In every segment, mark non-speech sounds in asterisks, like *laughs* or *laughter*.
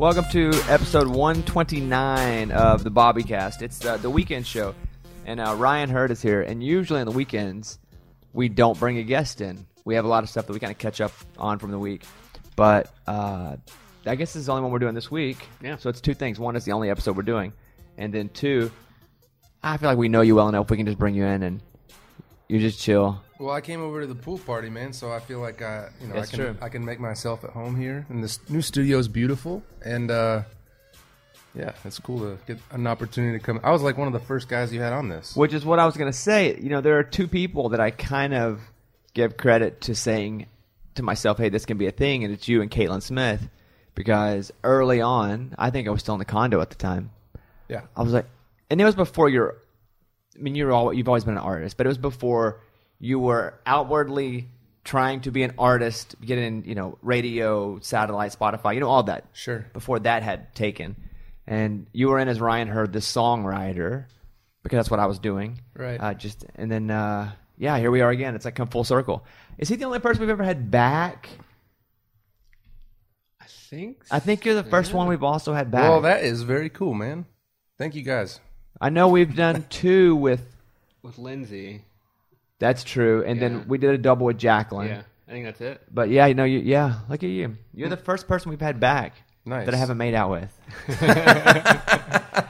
Welcome to episode 129 of the Bobbycast. It's uh, the weekend show, and uh, Ryan Hurd is here. And usually on the weekends, we don't bring a guest in. We have a lot of stuff that we kind of catch up on from the week. But uh, I guess this is the only one we're doing this week. Yeah. So it's two things. One is the only episode we're doing, and then two, I feel like we know you well enough. We can just bring you in and you just chill. Well, I came over to the pool party, man, so I feel like I, you know, That's I can true. I can make myself at home here, and this new studio is beautiful, and uh, yeah, it's cool to get an opportunity to come. I was like one of the first guys you had on this. Which is what I was going to say. You know, there are two people that I kind of give credit to saying to myself, hey, this can be a thing, and it's you and Caitlin Smith. Because early on, I think I was still in the condo at the time. Yeah, I was like, and it was before you're, I mean, you're all, you've always been an artist, but it was before you were outwardly trying to be an artist, getting, you know, radio, satellite, Spotify, you know, all that sure. before that had taken. And you were in as Ryan Hurd, the songwriter, because that's what I was doing. Right. Uh, just and then uh, yeah, here we are again. It's like come full circle. Is he the only person we've ever had back? I think. I think you're the first Yeah. one we've also had back. Well, that is very cool, man. Thank you guys. I know we've done two with. with Lindsay. That's true, and Yeah. then we did a double with Jacqueline. Yeah, I think that's it. But yeah, you know, you yeah, look at you. You're the first person we've had back Nice. that I haven't made out with. *laughs*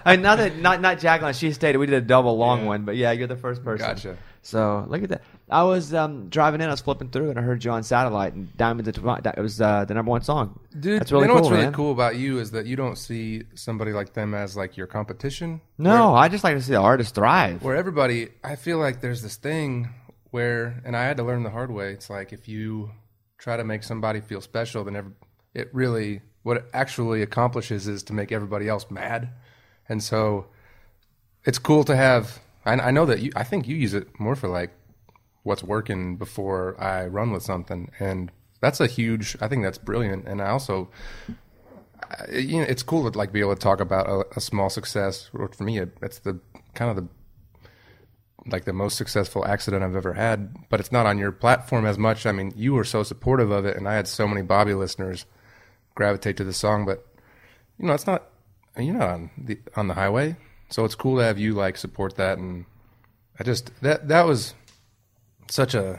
I mean, not that not not Jacqueline. She stated we did a double long Yeah. one, but yeah, you're the first person. Gotcha. So look at that. I was um, driving in. I was flipping through, and I heard you on satellite. And Diamonds. At Tw- it was uh, the number one song. Dude, That's really you know cool, what's really man. cool about you is that you don't see somebody like them as like your competition. No, I just like to see the artist thrive. where everybody i feel like there's this thing where and i had to learn the hard way. It's like if you try to make somebody feel special then it really what it actually accomplishes is to make everybody else mad. And so it's cool to have i, I know that you i think you use it more for like what's working before i run with something. And that's a huge i think that's brilliant. And i also I- you know, it's cool to like be able to talk about a, a small success. Or For me, it, it's the kind of the like the most successful accident I've ever had. But it's not on your platform as much. I mean, you were so supportive of it, and I had so many Bobby listeners gravitate to the song. But you know, it's not you're not on the on the highway, so it's cool to have you like support that. And I just that that was such a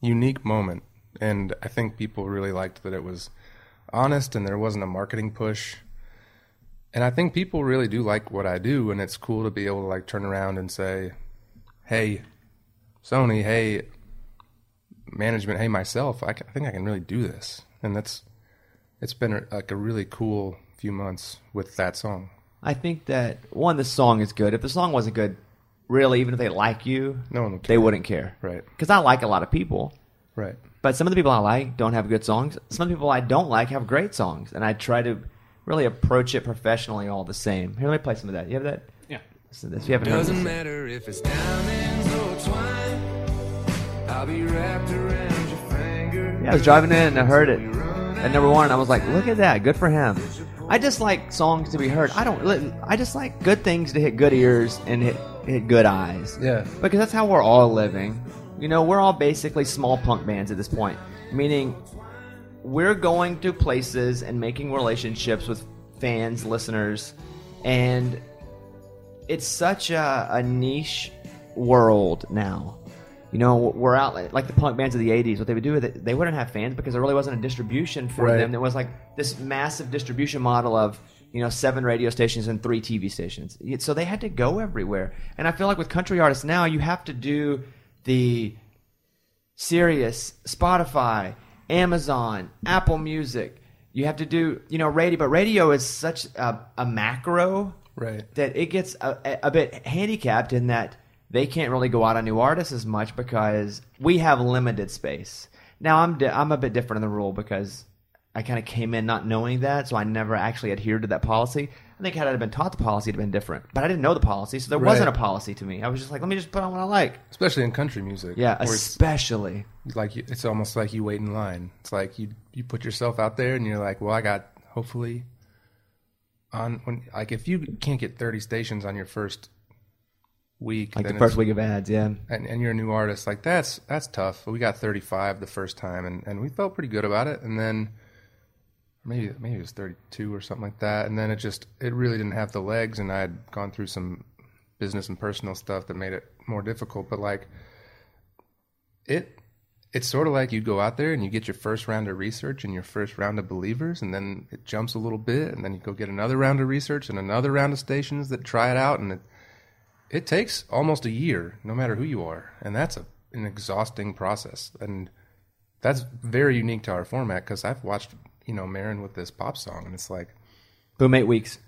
unique moment, and I think people really liked that it was honest and there wasn't a marketing push. And I think people really do like what I do, and it's cool to be able to like turn around and say, "Hey, Sony, hey, management, hey, myself, I, I think I can really do this." And that's it's been a, like a really cool few months with that song. I think that one, the song is good. If the song wasn't good, really, even if they like you, No one would care. they wouldn't care. Right. Because I like a lot of people. Right. But some of the people I like don't have good songs. Some people I don't like have great songs, and I try to really approach it professionally all the same. Here, let me play some of that. You have that? Yeah. Listen to this. You haven't Doesn't this. matter if it's diamonds or twine. I'll be wrapped around your finger. Yeah, I was driving in and I heard it at number one. I was like, look at that, good for him. I just like songs to be heard. I don't. I just like good things to hit good ears and hit hit good eyes. Yeah. because that's how we're all living. You know, we're all basically small punk bands at this point, meaning we're going to places and making relationships with fans, listeners, and it's such a, a niche world now. You know, we're out like- like the punk bands of the '80s. What they would do is they- they wouldn't have fans because there really wasn't a distribution for Right. them. There was like this massive distribution model of you know seven radio stations and three TV stations. So they had to go everywhere. And I feel like with country artists now, you have to do the Sirius, Spotify, Amazon, Apple Music. You have to do, you know, radio, but radio is such a, a macro Right. that it gets a, a- bit handicapped in that they can't really go out on new artists as much because we have limited space. Now I'm di- I'm a bit different in the rule because I kind of came in not knowing that, so I never actually adhered to that policy. I think had I been taught the policy, it'd have been different. But I didn't know the policy, so there Right. wasn't a policy to me. I was just like, let me just put on what I like. Especially in country music. Yeah, where it's especially. like you, it's almost like you wait in line. It's like you you put yourself out there and you're like, well, I got hopefully on when like if you can't get 30 stations on your first week, Like the first week of ads, yeah. and, and you're a new artist, like that's that's tough. We got 35 the first time, and and we felt pretty good about it. And then maybe maybe it was 32 or something like that and then it just it really didn't have the legs and i had gone through some business and personal stuff that made it more difficult but like it it's sort of like you go out there and you get your first round of research and your first round of believers and then it jumps a little bit and then you go get another round of research and another round of stations that try it out and it it takes almost a year no matter who you are and that's a, an exhausting process and that's very unique to our format because i've watched you know maren with this pop song and it's like Boom, eight weeks.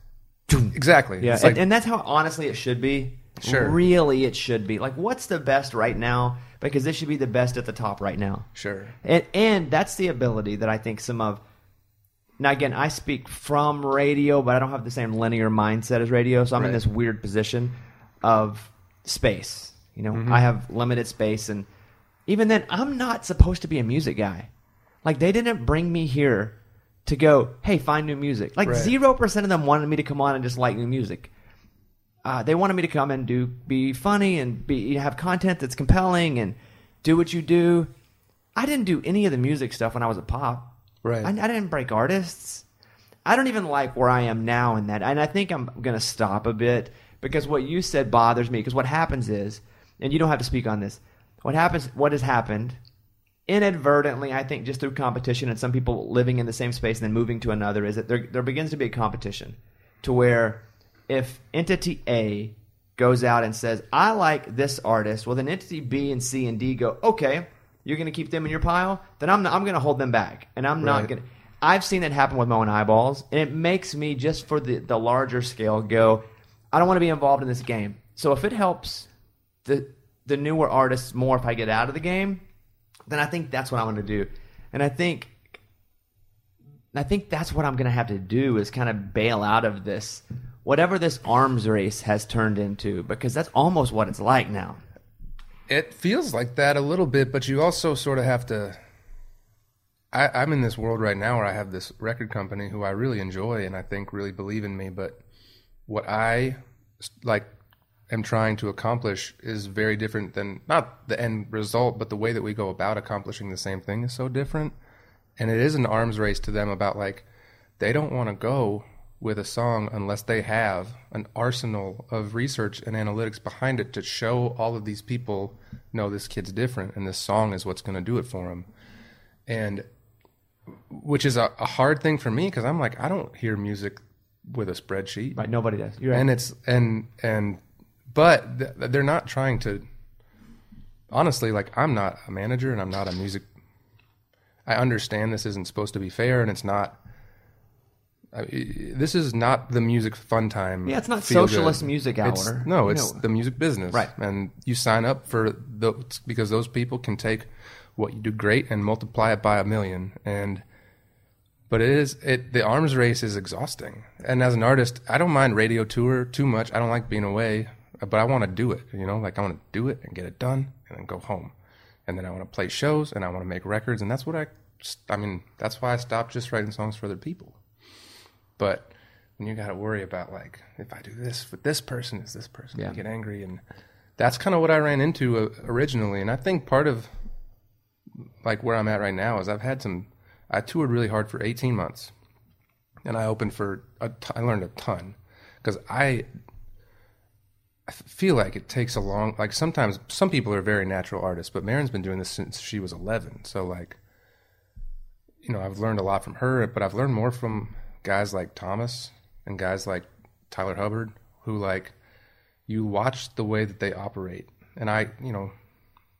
exactly Yeah, it's like and, and that's how honestly it should be. Sure. Really, it should be. Like, what's the best right now? Because this should be the best at the top right now. sure And and that's the ability that I think some of now again I speak from radio, but I don't have the same linear mindset as radio, so I'm in this weird position of space. You know, Mm-hmm. I have limited space and even then I'm not supposed to be a music guy. Like they didn't bring me here to go, hey, find new music. Like Right. zero percent of them wanted me to come on and just like new music. Uh, they wanted me to come and do be funny and be have content that's compelling and do what you do. I didn't do any of the music stuff when I was a pop. Right. I, I didn't break artists. I don't even like where I am now in that, and I think I'm gonna stop a bit because what you said bothers me. Because what happens is, and you don't have to speak on this. What happens? What has happened? Inadvertently, I think just through competition and some people living in the same space and then moving to another, is that there there begins to be a competition to where if entity A goes out and says, I like this artist, well, then entity B and C and D go, okay, you're going to keep them in your pile? Then I'm, not, I'm going to hold them back. And I'm not Right. going to. I've seen that happen with my own eyeballs, and it makes me, just for the, the larger scale, go, I don't want to be involved in this game. So if it helps the, the newer artists more if I get out of the game, then I think that's what I'm going to do. And I think I think that's what I'm going to have to do is kind of bail out of this, whatever this arms race has turned into, because that's almost what it's like now. It feels like that a little bit, but you also sort of have to. I, I'm in this world right now where I have this record company who I really enjoy and I think really believe in me, but what I like am trying to accomplish is very different than not the end result, but the way that we go about accomplishing the same thing is so different. And it is an arms race to them about like they don't want to go with a song unless they have an arsenal of research and analytics behind it to show all of these people no this kid's different and this song is what's going to do it for him and which is a, a hard thing for me because i'm like i don't hear music with a spreadsheet Right? Nobody does. Right. and it's and and but th- they're not trying to honestly like i'm not a manager and i'm not a music i understand this isn't supposed to be fair and it's not I, this is not the music fun time Yeah, it's not socialist good. music It's- hour. no it's the music business. Right. and you sign up for those because those people can take what you do great and multiply it by a million. And but it is it the arms race is exhausting. And as an artist i don't mind radio tour too much. I don't like being away but i want to do it you know? Like i want to do it and get it done and then go home. And then i want to play shows and i want to make records. And that's what i i mean that's why i stopped just writing songs for other people but when you got to worry about like if i do this with this person is this person Yeah. gonna get angry? And that's kind of what i ran into uh, originally. And i think part of like where i'm at right now is i've had some i toured really hard for 18 months. And i opened for a t- i learned a ton. Because I I feel like it takes a long like sometimes some people are very natural artists but Maren's been doing this since she was 11 so like you know I've learned a lot from her but I've learned more from guys like Thomas and guys like Tyler Hubbard who like you watch the way that they operate. And I you know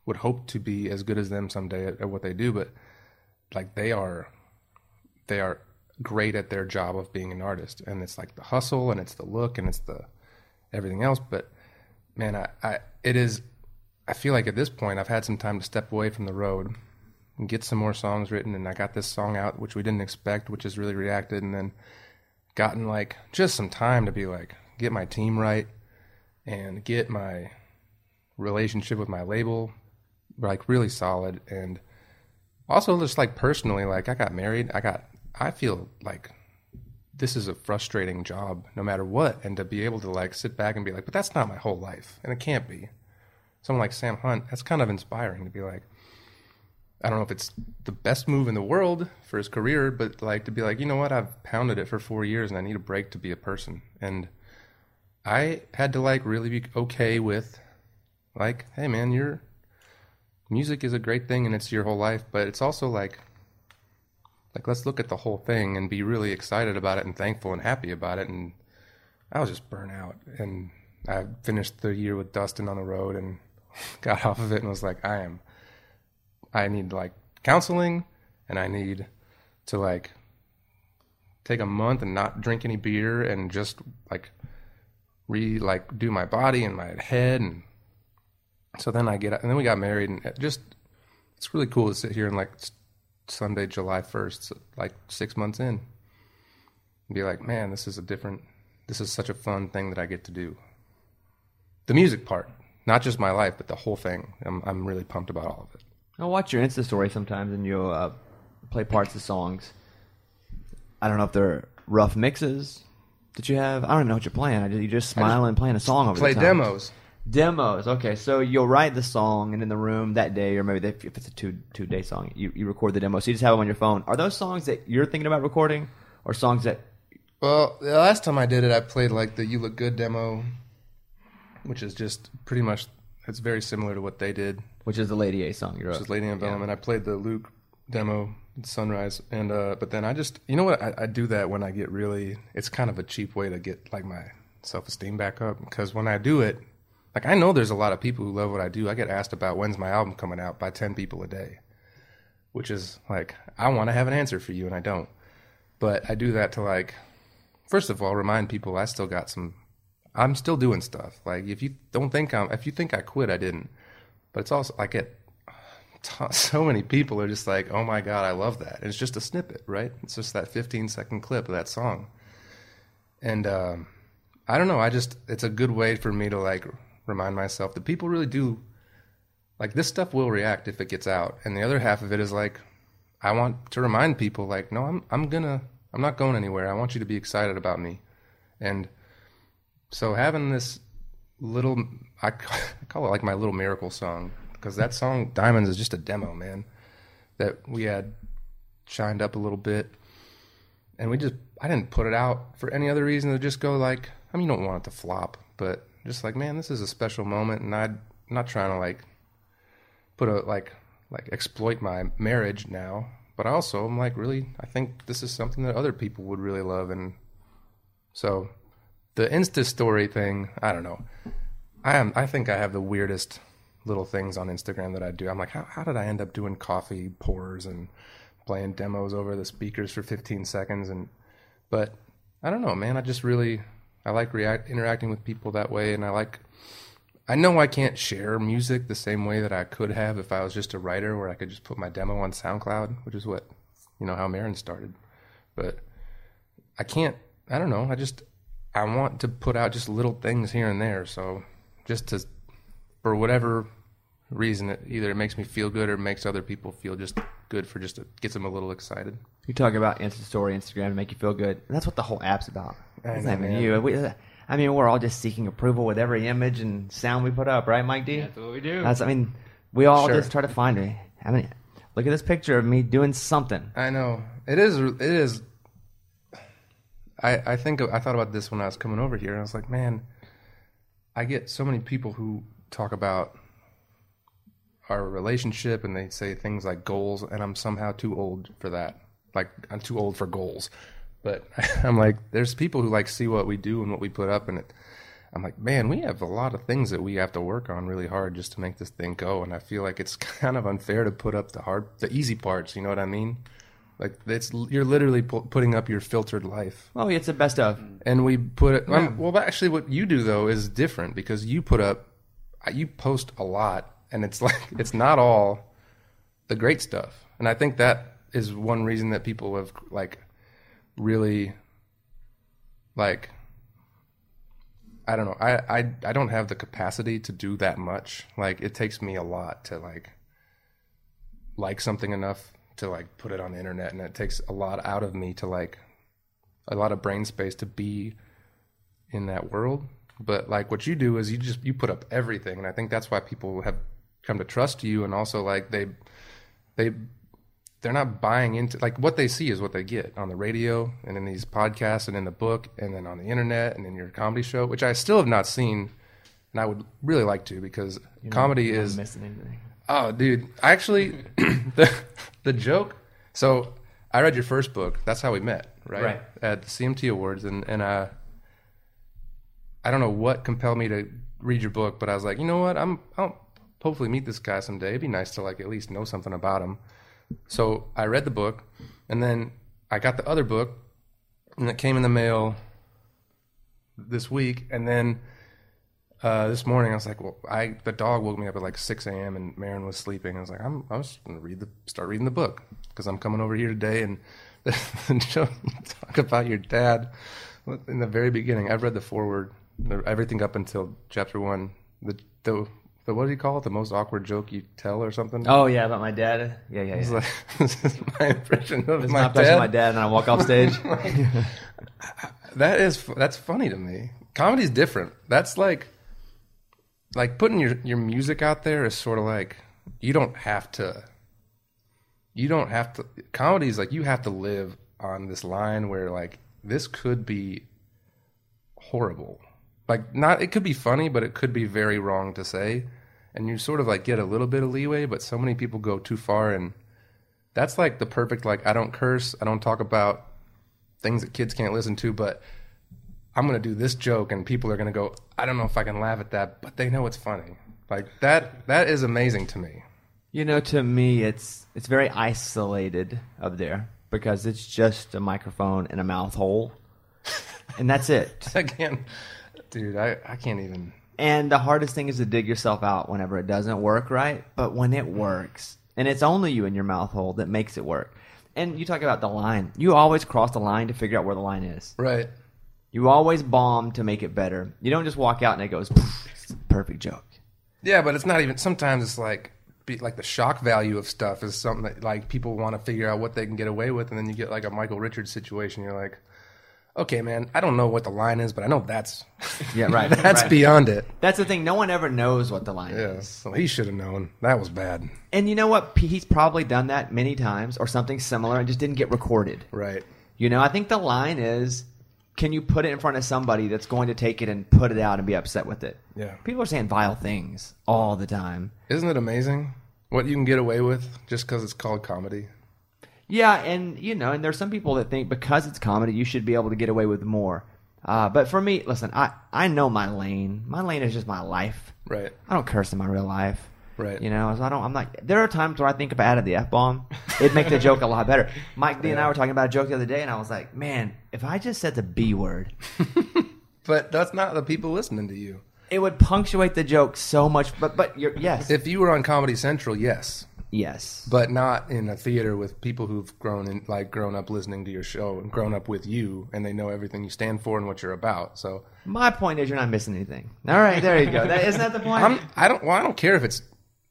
would hope to be as good as them someday at, at what they do but like they are they are great at their job of being an artist. And it's like the hustle and it's the look and it's the everything else. But man I, I it is i feel like at this point i've had some time to step away from the road get some more songs written and i got this song out which we didn't expect which has really reacted and then gotten like just some time to be like get my team right and get my relationship with my label like really solid. And also just like personally like i got married. I got i feel like this is a frustrating job no matter what and to be able to like sit back and be like but that's not my whole life and it can't be. Someone like sam hunt that's kind of inspiring to be like I don't know if it's the best move in the world for his career, but like to be like, you know what, I've pounded it for four years and I need a break to be a person. And I had to like really be okay with like, hey man, your music is a great thing and it's your whole life, but it's also like like let's look at the whole thing and be really excited about it and thankful and happy about it. And I was just burnt out. And I finished the year with Dustin on the road and *laughs* got off of it and was like, I am I need like counseling and I need to like take a month and not drink any beer and just like re like do my body and my head and so then I get and then we got married and it just it's really cool to sit here and like Sunday July 1st like 6 months in be like man this is a different this is such a fun thing that I get to do. The music part not just my life but the whole thing. I'm I'm really pumped about all of it I'll watch your Insta story sometimes, and you'll uh, play parts of songs. I don't know if they're rough mixes that you have. I don't even know what you're playing. I just, you just smiling and playing a song over play the time. demos Demos. Okay, so you'll write the song, and in the room that day, or maybe if if it's a two two day song, you, you record the demo. So you just have them on your phone. Are those songs that you're thinking about recording, or songs that? Well, the last time I did it, I played like the "You Look Good" demo, which is just pretty much it's very similar to what they did, Which is the Lady A song you're which is "Lady Antebellum," and I played the Luke demo, "Sunrise," and uh, but then I just you know what I, I do that when I get really it's kind of a cheap way to get like my self esteem back up because when I do it, like I know there's a lot of people who love what I do. I get asked about when's my album coming out by ten people a day, which is like I want to have an answer for you and I don't, but I do that to like first of all remind people I still got some I'm still doing stuff. Like if you don't think I'm if you think I quit, I didn't. But it's also I get t- so many people are just like, "Oh my god, I love that." And it's just a snippet, right? It's just that 15 second clip of that song. And um I don't know, I just it's a good way for me to like remind myself that people really do like this stuff will react if it gets out. And the other half of it is like I want to remind people like, "No, I'm I'm to I'm not going anywhere. I want you to be excited about me." And so having this little I *laughs* I call it like my little miracle song because that song Diamonds is just a demo, man. That we had shined up a little bit and we just I didn't put it out for any other reason to just go like I mean you don't want it to flop, but just like man, this is a special moment and I'd, I'm not trying to like put a like like exploit my marriage now, but also I'm like really I think this is something that other people would really love and so the Insta story thing, I don't know. I am I think I have the weirdest little things on Instagram that I do. I'm like, how how did I end up doing coffee pours and playing demos over the speakers for 15 seconds and but I don't know, man. I just really I like react interacting with people that way and I like I know I can't share music the same way that I could have if I was just a writer where I could just put my demo on SoundCloud, which is what you know how Maren started. But I can't I don't know. I just I want to put out just little things here and there. So just to for whatever reason, it either it makes me feel good or makes other people feel just good for just to, gets them a little excited. You talk about Insta Story, Instagram to make you feel good. That's what the whole app's about. I It's know, not even you. We, uh, I mean, we're all just seeking approval with every image and sound we put up, right, Mike D? That's what we do. That's. I mean, we all Sure. just try to find it. I mean, look at this picture of me doing something. I know it is. It is. I I think I thought about this when I was coming over here. and I was like, man, I get so many people who talk about our relationship and they say things like goals, and I'm somehow too old for that. Like I'm too old for goals. But *laughs* I'm like, there's people who like see what we do and what we put up, and it. I'm like, man, we have a lot of things that we have to work on really hard just to make this thing go, and I feel like it's *laughs* kind of unfair to put up the hard, the easy parts. You know what I mean? Like it's you're literally pu- putting up your filtered life, Oh, it's the best of. and we put it. um, well, actually, what you do though is different because you put up, you post a lot, and it's *laughs* like it's not all the great stuff, and I think that is one reason that people have like really like I don't know. I, I I don't have the capacity to do that much. Like it takes me a lot to like like something enough to like put it on the internet and it takes a lot out of me to like a lot of brain space to be in that world. But like what you do is you just you put up everything and I think that's why people have come to trust you and also like they they they're not buying into like what they see is what they get on the radio and in these podcasts and in the book and then on the internet and in your comedy show, which I still have not seen, and I would really like to because comedy You're not is missing anything. Oh, dude! Actually, *laughs* the the joke. So I read your first book. That's how we met, right? Right. At the CMT Awards, and and uh, I don't know what compelled me to read your book, but I was like, you know what? I'm I'll hopefully meet this guy someday. It'd be nice to like at least know something about him. So I read the book, and then I got the other book, and it came in the mail this week, and then uh, this morning I was like, well, I the dog woke me up at like 6 a.m. and Maren was sleeping. I was like, I'm I was gonna read the start reading the book because I'm coming over here today and *laughs* the talk about your dad in the very beginning. I've read the foreword, everything up until chapter one. The the the what do you call it? The most awkward joke you tell or something. Oh yeah, about my dad. Yeah, yeah, yeah. like, *laughs* this is my impression of It's my not touching dad. my dad, and I walk off stage. *laughs* That is that's funny to me. Comedy's different. That's like like putting your your music out there is sort of like you don't have to you don't have to comedy is like you have to live on this line where like this could be horrible. Like not it could be funny but it could be very wrong to say and you sort of like get a little bit of leeway but so many people go too far and that's like the perfect like I don't curse, I don't talk about things that kids can't listen to, but I'm gonna do this joke and people are gonna go, I don't know if I can laugh at that, but they know it's funny. Like that that is amazing to me. You know, to me, it's it's very isolated up there because it's just a microphone and a mouth hole, and that's it. *laughs* Can't dude, I, I can't even And the hardest thing is to dig yourself out whenever it doesn't work right. But when it works, and it's only you and your mouth hole that makes it work. And you talk about the line. You always cross the line to figure out where the line is. Right. You always bomb to make it better. You don't just walk out and it goes, "Poof, it's a perfect joke. Yeah, but it's not even sometimes it's like be, like the shock value of stuff is something that like people want to figure out what they can get away with and then you get like a Michael Richards situation you're like okay man I don't know what the line is but I know that's *laughs* Yeah, right. that's right. beyond it That's the thing. No one ever knows what the line yeah is. so he should have known that was bad And you know what? He's probably done that many times or something similar and just didn't get recorded. right You know, I think the line is can you put it in front of somebody that's going to take it and put it out and be upset with it? Yeah. People are saying vile things all the time. Isn't it amazing what you can get away with just because it's called comedy? Yeah, and you know, and there's some people that think because it's comedy, you should be able to get away with more. Uh, but for me, listen, I I know my lane. My lane is just my life. Right. I don't curse in my real life. Right. You know, so I don't. I'm like, There are times where I think if I added the f bomb, it'd make the joke a lot better. *laughs* Mike D and I were talking about a joke the other day, and I was like, man, if I just said the b word, *laughs* But that's not the people listening to you. it would punctuate the joke so much. But but you're yes, If you were on Comedy Central, yes, yes. but not in a theater with people who've grown in, like grown up listening to your show and grown up with you, and they know everything you stand for and what you're about. So My point is, you're not missing anything. All right, there you go. That, isn't that the point? I'm I don't well I don't care if it's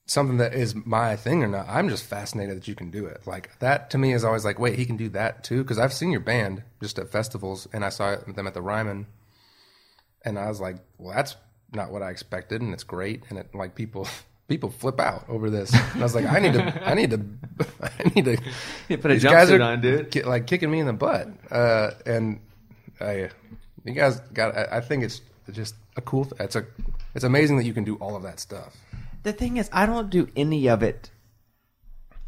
something that is my thing or not. I'm just fascinated that you can do it. Like that to me is always like, wait, he can do that too? Because I've seen your band just at festivals, and I saw them at the Ryman, and I was like, well, that's not what I expected, and it's great, and it like people. *laughs* People flip out over this. And I was like, I need to, I need to, *laughs* I need to. *laughs* You put a jumpsuit on, dude. ki- like kicking me in the butt. Uh, and I, you guys got. I, I think it's just a cool. Th- it's a. It's amazing that you can do all of that stuff. The thing is, I don't do any of it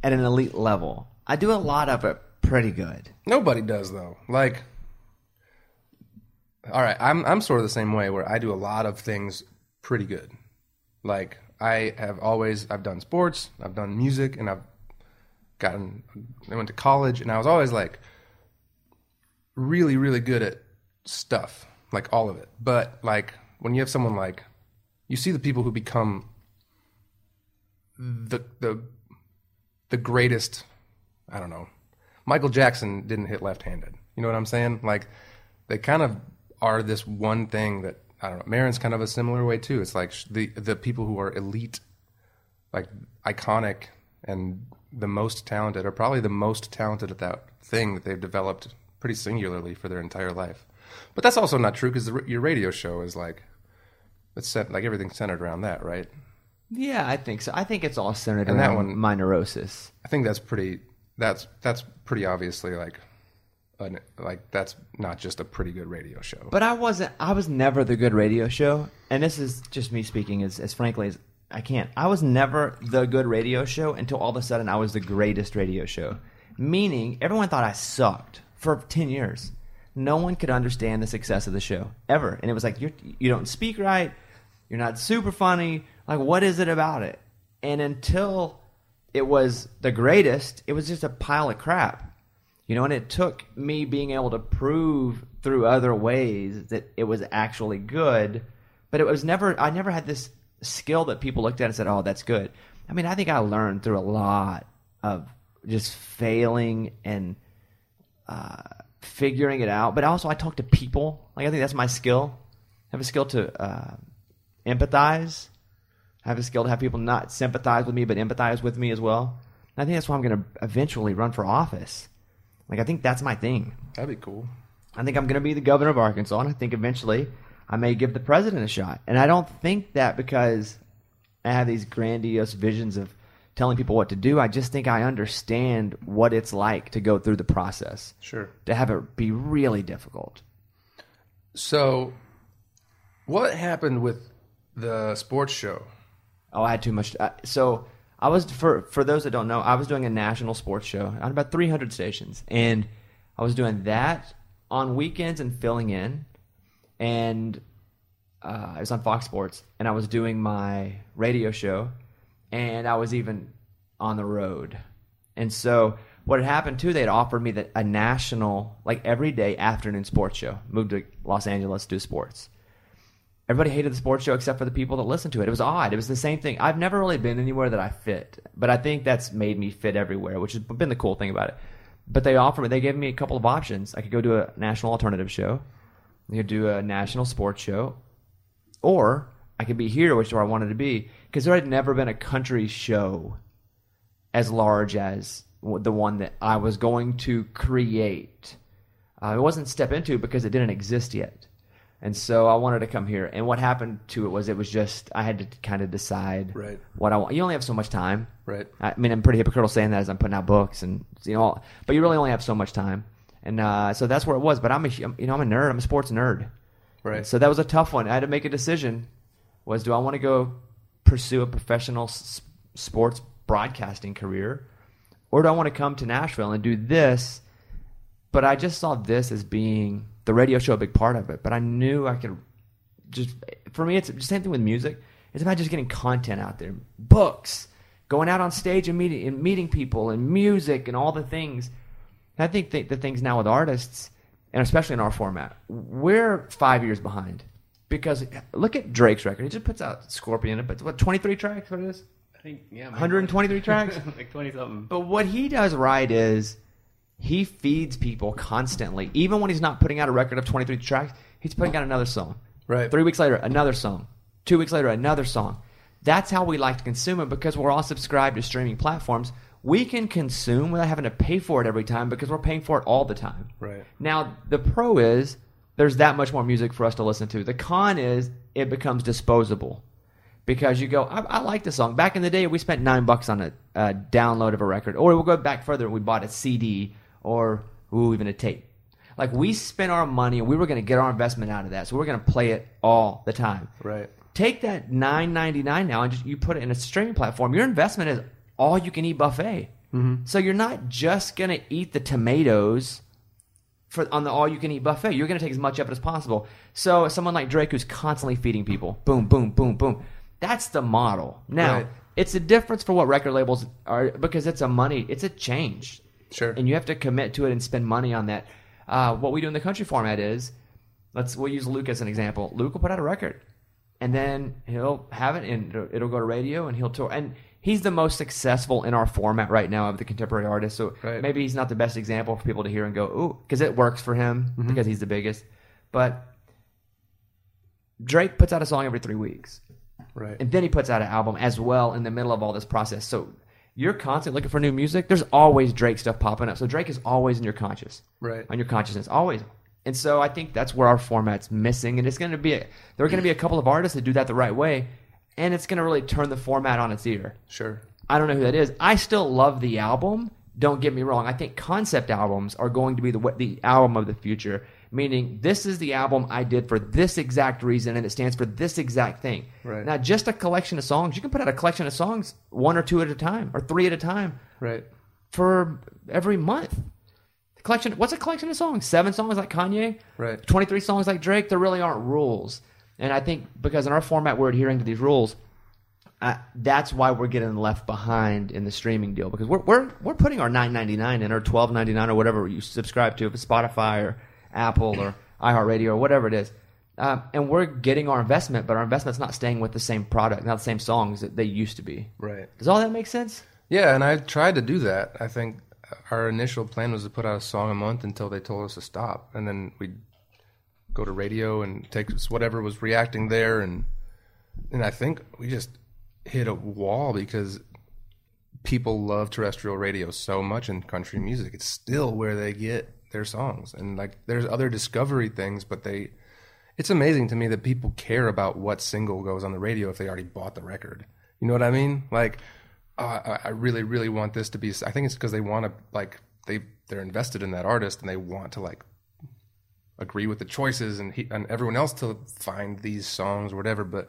at an elite level. I do a lot of it pretty good. Nobody does though. Like, all right, I'm I'm sort of the same way where I do a lot of things pretty good. Like I have always I've done sports, I've done music, and I've gotten I went to college, and I was always like really really good at stuff, like all of it. But like when you have someone like you see the people who become the the the greatest I don't know. Michael Jackson didn't hit left-handed. You know what I'm saying? Like they kind of are this one thing that I don't know. Maren's kind of a similar way too. It's like the the people who are elite, like iconic and the most talented are probably the most talented at that thing that they've developed pretty singularly for their entire life. But that's also not true because your radio show is like it's set like everything's centered around that, right? Yeah, I think so. I think it's all centered And that around one- my neurosis. I think that's pretty. That's that's pretty obviously like, an, like that's not just a pretty good radio show. But I wasn't. I was never the good radio show, and this is just me speaking as as frankly as I can. I was never the good radio show until all of a sudden I was the greatest radio show. Meaning, everyone thought I sucked for ten years. No one could understand the success of the show ever, and it was like you you don't speak right, you're not super funny. Like, what is it about it? And until it was the greatest, it was just a pile of crap. You know, and it took me being able to prove through other ways that it was actually good, but it was never, I never had this skill that people looked at and said, oh, that's good. I mean, I think I learned through a lot of just failing and uh, figuring it out, but also I talk to people. Like, I think that's my skill. I have a skill to uh, empathize. I have a skill to have people not sympathize with me, but empathize with me as well. And I think that's why I'm going to eventually run for office. Like, I think that's my thing. That'd be cool. I think I'm going to be the governor of Arkansas, and I think eventually I may give the president a shot. And I don't think that because I have these grandiose visions of telling people what to do. I just think I understand what it's like to go through the process, Sure. to have it be really difficult. So, what happened with the sports show? Oh, I had too much. Uh, so I was for for those that don't know, I was doing a national sports show on about 300 stations, and I was doing that on weekends and filling in, and uh, I was on Fox Sports, and I was doing my radio show, and I was even on the road, and so what had happened too, they had offered me that a national, like everyday afternoon sports show. Moved to Los Angeles to do sports everybody hated the sports show except for the people that listened to it. It was odd. It was the same thing. I've never really been anywhere that I fit, but I think that's made me fit everywhere, which has been the cool thing about it. But they offered me, they gave me a couple of options. I could go do a national alternative show, I could do a national sports show, or I could be here, which is where I wanted to be, because there had never been a country show as large as the one that I was going to create. Uh, it wasn't step into because it didn't exist yet. And so I wanted to come here. And what happened to it was it was just I had to kind of decide Right. what I want. You only have so much time. Right. I mean, I'm pretty hypocritical saying that as I'm putting out books and you know, but you really only have so much time. And uh, so that's where it was. But I'm a you know I'm a nerd. I'm a sports nerd. Right. So that was a tough one. I had to make a decision. Was do I want to go pursue a professional s- sports broadcasting career, or do I want to come to Nashville and do this? But I just saw this as being the radio show a big part of it. But I knew I could just for me it's the same thing with music. It's about just getting content out there, books, going out on stage and meeting and meeting people, and music and all the things. And I think the, the things now with artists, and especially in our format, we're five years behind because look at Drake's record. He just puts out Scorpion, but what twenty three tracks? What it is? I think yeah, 123 tracks? *laughs* like twenty something. But what he does right is he feeds people constantly. Even when he's not putting out a record of 23 tracks, he's putting out another song. Right. Three weeks later, another song. Two weeks later, another song. That's how we like to consume it because we're all subscribed to streaming platforms. We can consume without having to pay for it every time because we're paying for it all the time. Right. Now, the pro is there's that much more music for us to listen to. The con is it becomes disposable because you go, I, I like the song. Back in the day, we spent nine bucks on a, a download of a record, or we'll go back further and we bought a CD or ooh, even a tape. Like we spent our money and we were going to get our investment out of that, so we're going to play it all the time. Right. Take that nine ninety nine now and just you put it in a streaming platform. Your investment is all you can eat buffet. Mm-hmm. So you're not just going to eat the tomatoes for on the all you can eat buffet. You're going to take as much of it as possible. So someone like Drake who's constantly feeding people, boom, boom, boom, boom. That's the model. Now Right. it's a difference for what record labels are because it's a money. It's a change. Sure. And you have to commit to it and spend money on that. Uh, what we do in the country format is, let's we'll use Luke as an example. Luke will put out a record, and then he'll have it, and it'll, go to radio, and he'll tour. And he's the most successful in our format right now of the contemporary artist. So Right. maybe he's not the best example for people to hear and go, ooh, because it works for him because he's the biggest. But Drake puts out a song every three weeks. Right. And then he puts out an album as well in the middle of all this process. So you're constantly looking for new music. There's always Drake stuff popping up. So Drake is always in your conscious, Right. on your consciousness, always. And so I think that's where our format's missing. And it's going to be a, there are going to be a couple of artists that do that the right way, and it's going to really turn the format on its ear. Sure. I don't know who that is. I still love the album. Don't get me wrong. I think concept albums are going to be the the album of the future. Meaning, this is the album I did for this exact reason, and it stands for this exact thing. Right. Now, just a collection of songs. You can put out a collection of songs, one or two at a time, or three at a time, Right. for every month. The collection. What's a collection of songs? Seven songs like Kanye. Right. 23 songs like Drake, there really aren't rules. And I think because in our format we're adhering to these rules, uh, that's why we're getting left behind in the streaming deal because we're we're, we're putting our 9.99 in or 12.99 or whatever you subscribe to if it's Spotify or Apple or iHeartRadio or whatever it is. Um, and we're getting our investment, but our investment's not staying with the same product, not the same songs that they used to be. Right. Does all that make sense? Yeah, and I tried to do that. I think our initial plan was to put out a song a month until they told us to stop, and then we'd go to radio and take whatever was reacting there, and and I think we just hit a wall because people love terrestrial radio so much in country music. It's still where they get their songs, and like there's other discovery things, but they. It's amazing to me that people care about what single goes on the radio if they already bought the record. You know what I mean? Like, uh, I, I really, really want this to be. I think it's because they want to like they they're invested in that artist and they want to like agree with the choices and he, and everyone else to find these songs or whatever. But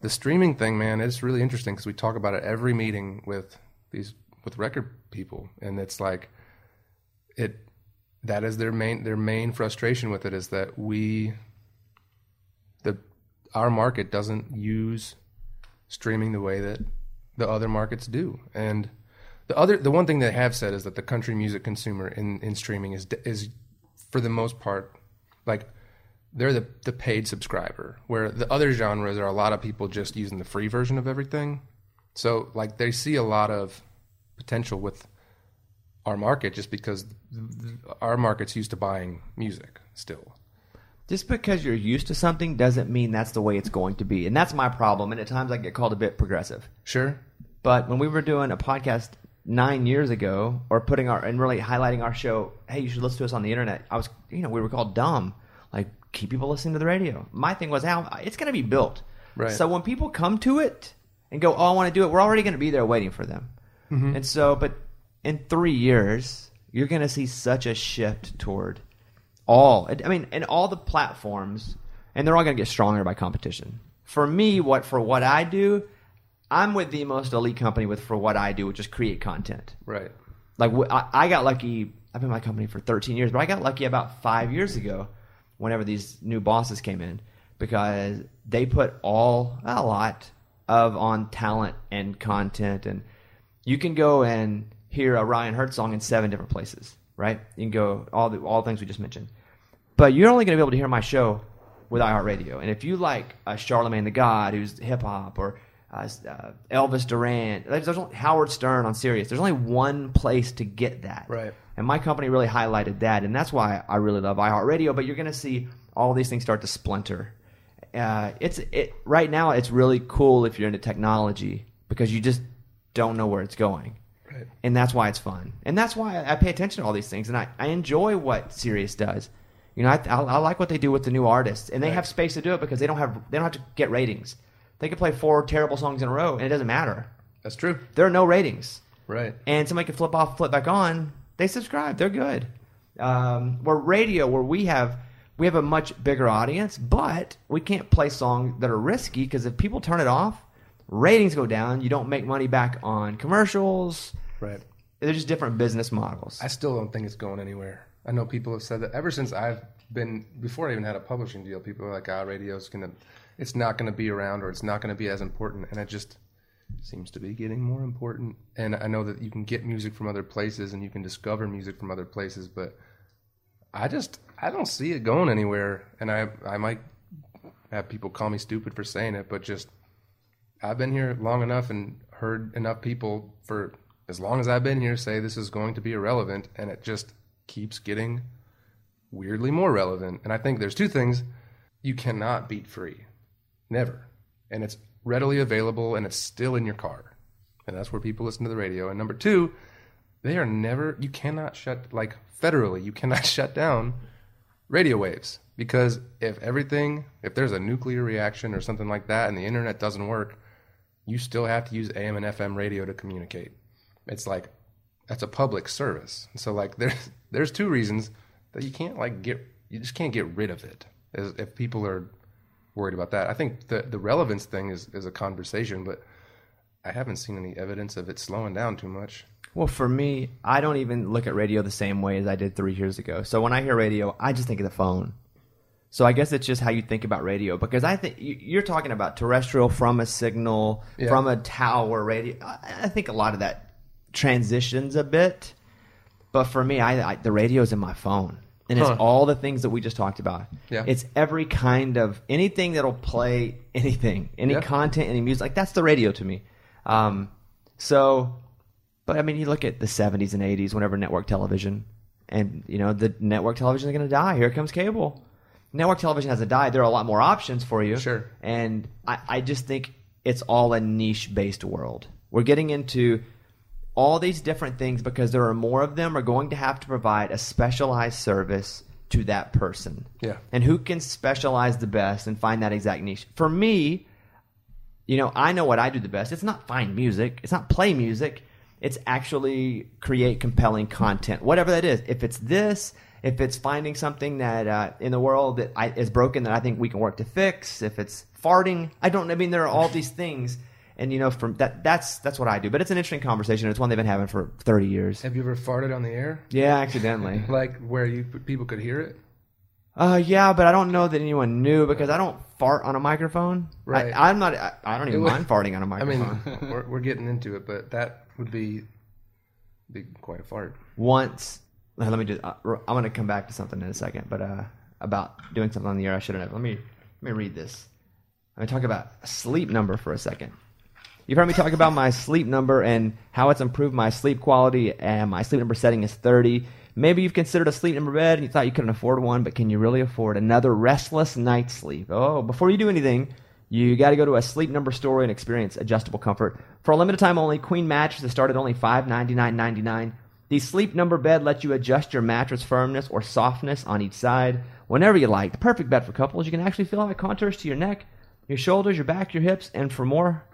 the streaming thing, man, it's really interesting because we talk about it every meeting with these with record people, and it's like it that is their main their main frustration with it is that we the our market doesn't use streaming the way that the other markets do. And the other, the one thing they have said is that the country music consumer in, in streaming is is for the most part like they're the the paid subscriber, where the other genres are a lot of people just using the free version of everything. So like they see a lot of potential with our market just because our market's used to buying music still. Just because you're used to something doesn't mean that's the way it's going to be. And that's my problem. And at times I get called a bit progressive. Sure. But when we were doing a podcast nine years ago, or putting our and really highlighting our show, hey, you should listen to us on the internet. I was, you know, we were called dumb. Like keep people listening to the radio. My thing was how it's going to be built. Right. So when people come to it and go, oh, I want to do it, we're already going to be there waiting for them. Mm-hmm. And so, but in three years, you're going to see such a shift toward all. I mean, and all the platforms, and they're all going to get stronger by competition. For me, what for what I do, I'm with the most elite company with for what I do, which is create content. Right. Like I, I got lucky. I've been my company for 13 years, but I got lucky about five years ago, whenever these new bosses came in, because they put all a lot of on talent and content, and you can go and hear a Ryan Hurd song in seven different places, right? You can go all the all the things we just mentioned, but you're only going to be able to hear my show with iHeartRadio. And if you like uh, Charlemagne the God, who's hip hop, or uh, uh, Elvis Duran, there's there's only Howard Stern on Sirius. There's only one place to get that, Right. And my company really highlighted that, and that's why I really love iHeartRadio. But you're going to see all these things start to splinter. Uh, it's it right now. It's really cool if you're into technology because you just don't know where it's going Right. and that's why it's fun, and that's why I pay attention to all these things, and I, I enjoy what Sirius does. You know, I, I, I like what they do with the new artists, and they Right. have space to do it because they don't have they don't have to get ratings. They can play four terrible songs in a row, and it doesn't matter. That's true. There are no ratings, Right. and somebody can flip off, flip back on. They subscribe. They're good. Um, where radio, where we have we have a much bigger audience, but we can't play songs that are risky because if people turn it off, ratings go down. You don't make money back on commercials. Right. They're just different business models. I still don't think it's going anywhere. I know people have said that ever since I've been before I even had a publishing deal. People are like, "Ah, radio's gonna, it's not gonna be around, or it's not gonna be as important," and it just seems to be getting more important. And I know that you can get music from other places, and you can discover music from other places, but I just I don't see it going anywhere. And I I might have people call me stupid for saying it, but just I've been here long enough and heard enough people for as long as I've been here say this is going to be irrelevant, and it just keeps getting weirdly more relevant. And I think there's two things you cannot beat free, never, and it's readily available and it's still in your car, and that's where people listen to the radio. And number two, they are never you cannot shut like federally you cannot *laughs* shut down radio waves because if everything if there's a nuclear reaction or something like that and the internet doesn't work you still have to use AM and FM radio to communicate. It's like that's a public service. So like *laughs* there's there's two reasons that you can't like get you just can't get rid of it. If people are worried about that, I think the the relevance thing is is a conversation, but I haven't seen any evidence of it slowing down too much. Well, for me, I don't even look at radio the same way as I did three years ago. So when I hear radio, I just think of the phone. So I guess it's just how you think about radio because I think you- you're talking about terrestrial from a signal Yeah. from a tower radio. I think a lot of that transitions a bit, but for me, I, I the radio's in my phone, and it's Huh. all the things that we just talked about. Yeah. It's every kind of anything that'll play anything, any Yeah. content, any music. Like that's the radio to me. Um, so but I mean, you look at the '70s and '80s, whenever network television, and you know the network television is going to die. Here comes cable. Network television hasn't died. There are a lot more options for you. Sure. And I, I just think it's all a niche-based world. We're getting into all these different things because there are more of them are going to have to provide a specialized service to that person. Yeah. And who can specialize the best and find that exact niche? For me, you know, I know what I do the best. It's not find music. It's not play music. It's actually create compelling content, whatever that is. If it's this, if it's finding something that uh, in the world that I, is broken that I think we can work to fix, if it's farting, I don't. I mean, there are all these things, and you know, from that, that's that's what I do. But it's an interesting conversation. It's one they've been having for thirty years. Have you ever farted on the air? Yeah, accidentally. *laughs* Like where you people could hear it? Uh, yeah, but I don't know that anyone knew because I don't fart on a microphone. Right. I, I'm not. I, I don't even would- mind farting on a microphone. I mean, *laughs* we're, we're getting into it, but that would be be quite a fart. once let me just uh, i'm going to come back to something in a second but uh about doing something on the air i shouldn't have let me let me read this let me talk about sleep number for a second you've heard me talk about my sleep number and how it's improved my sleep quality and my sleep number setting is 30 maybe you've considered a sleep number bed and you thought you couldn't afford one but can you really afford another restless night's sleep oh before you do anything you got to go to a sleep number store and experience adjustable comfort. For a limited time only, Queen mattresses start at only $599.99. The sleep number bed lets you adjust your mattress firmness or softness on each side whenever you like. The perfect bed for couples. You can actually feel how it contours to your neck, your shoulders, your back, your hips, and for more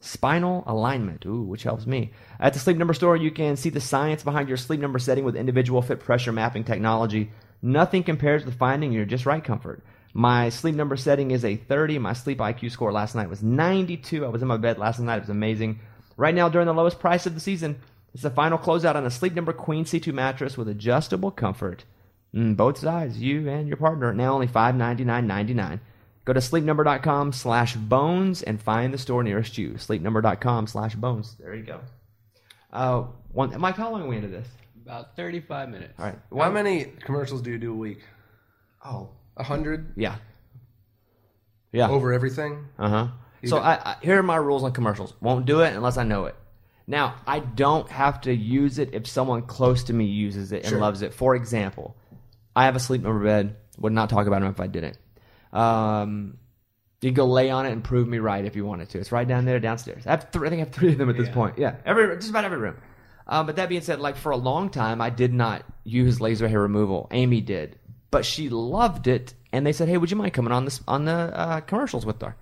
spinal alignment, ooh, which helps me. At the Sleep Number store, you can see the science behind your sleep number setting with individual fit pressure mapping technology. Nothing compares to finding your just right comfort. My sleep number setting is a 30. My sleep IQ score last night was 92. I was in my bed last night. It was amazing. Right now, during the lowest price of the season, it's the final closeout on a Sleep Number Queen C2 mattress with adjustable comfort. Mm, both sides, you and your partner, now only $599.99. Go to sleepnumber.com slash bones and find the store nearest you. Sleepnumber.com slash bones. There you go. Uh, one, Mike, how long are we into this? About 35 minutes. All right. How many commercials do you do a week? Oh. A hundred Yeah. Yeah. over everything. Uh huh. So I, I here are my rules on commercials. Won't do it unless I know it. Now I don't have to use it if someone close to me uses it and Sure. loves it. For example, I have a sleep number bed. Would not talk about them if I didn't. Um, you can go lay on it and prove me right if you wanted to. It's right down there downstairs. I have th- I think I have three of them at this Yeah. point. Yeah, every just about every room. Um, but that being said, like for a long time, I did not use laser hair removal. Amy did, but she loved it, and they said, "Hey, would you mind coming on this on the uh, commercials with her?"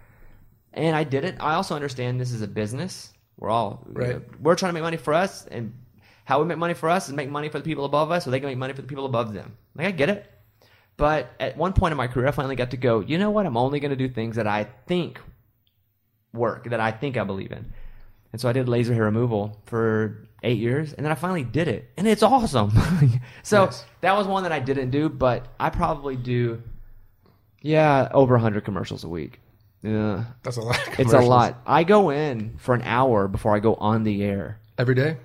And I did it. I also understand this is a business. We're all Right. we're trying to make money for us, and how we make money for us is make money for the people above us, so they can make money for the people above them. Like I get it, but at one point in my career, I finally got to go. You know what? I'm only going to do things that I think work, that I think I believe in. And so I did laser hair removal for eight years, and then I finally did it, and it's awesome. *laughs* so Nice. that was one that I didn't do, but I probably do, yeah, over 100 commercials a week. Yeah. That's a lot. It's a lot. I go in for an hour before I go on the air. every day.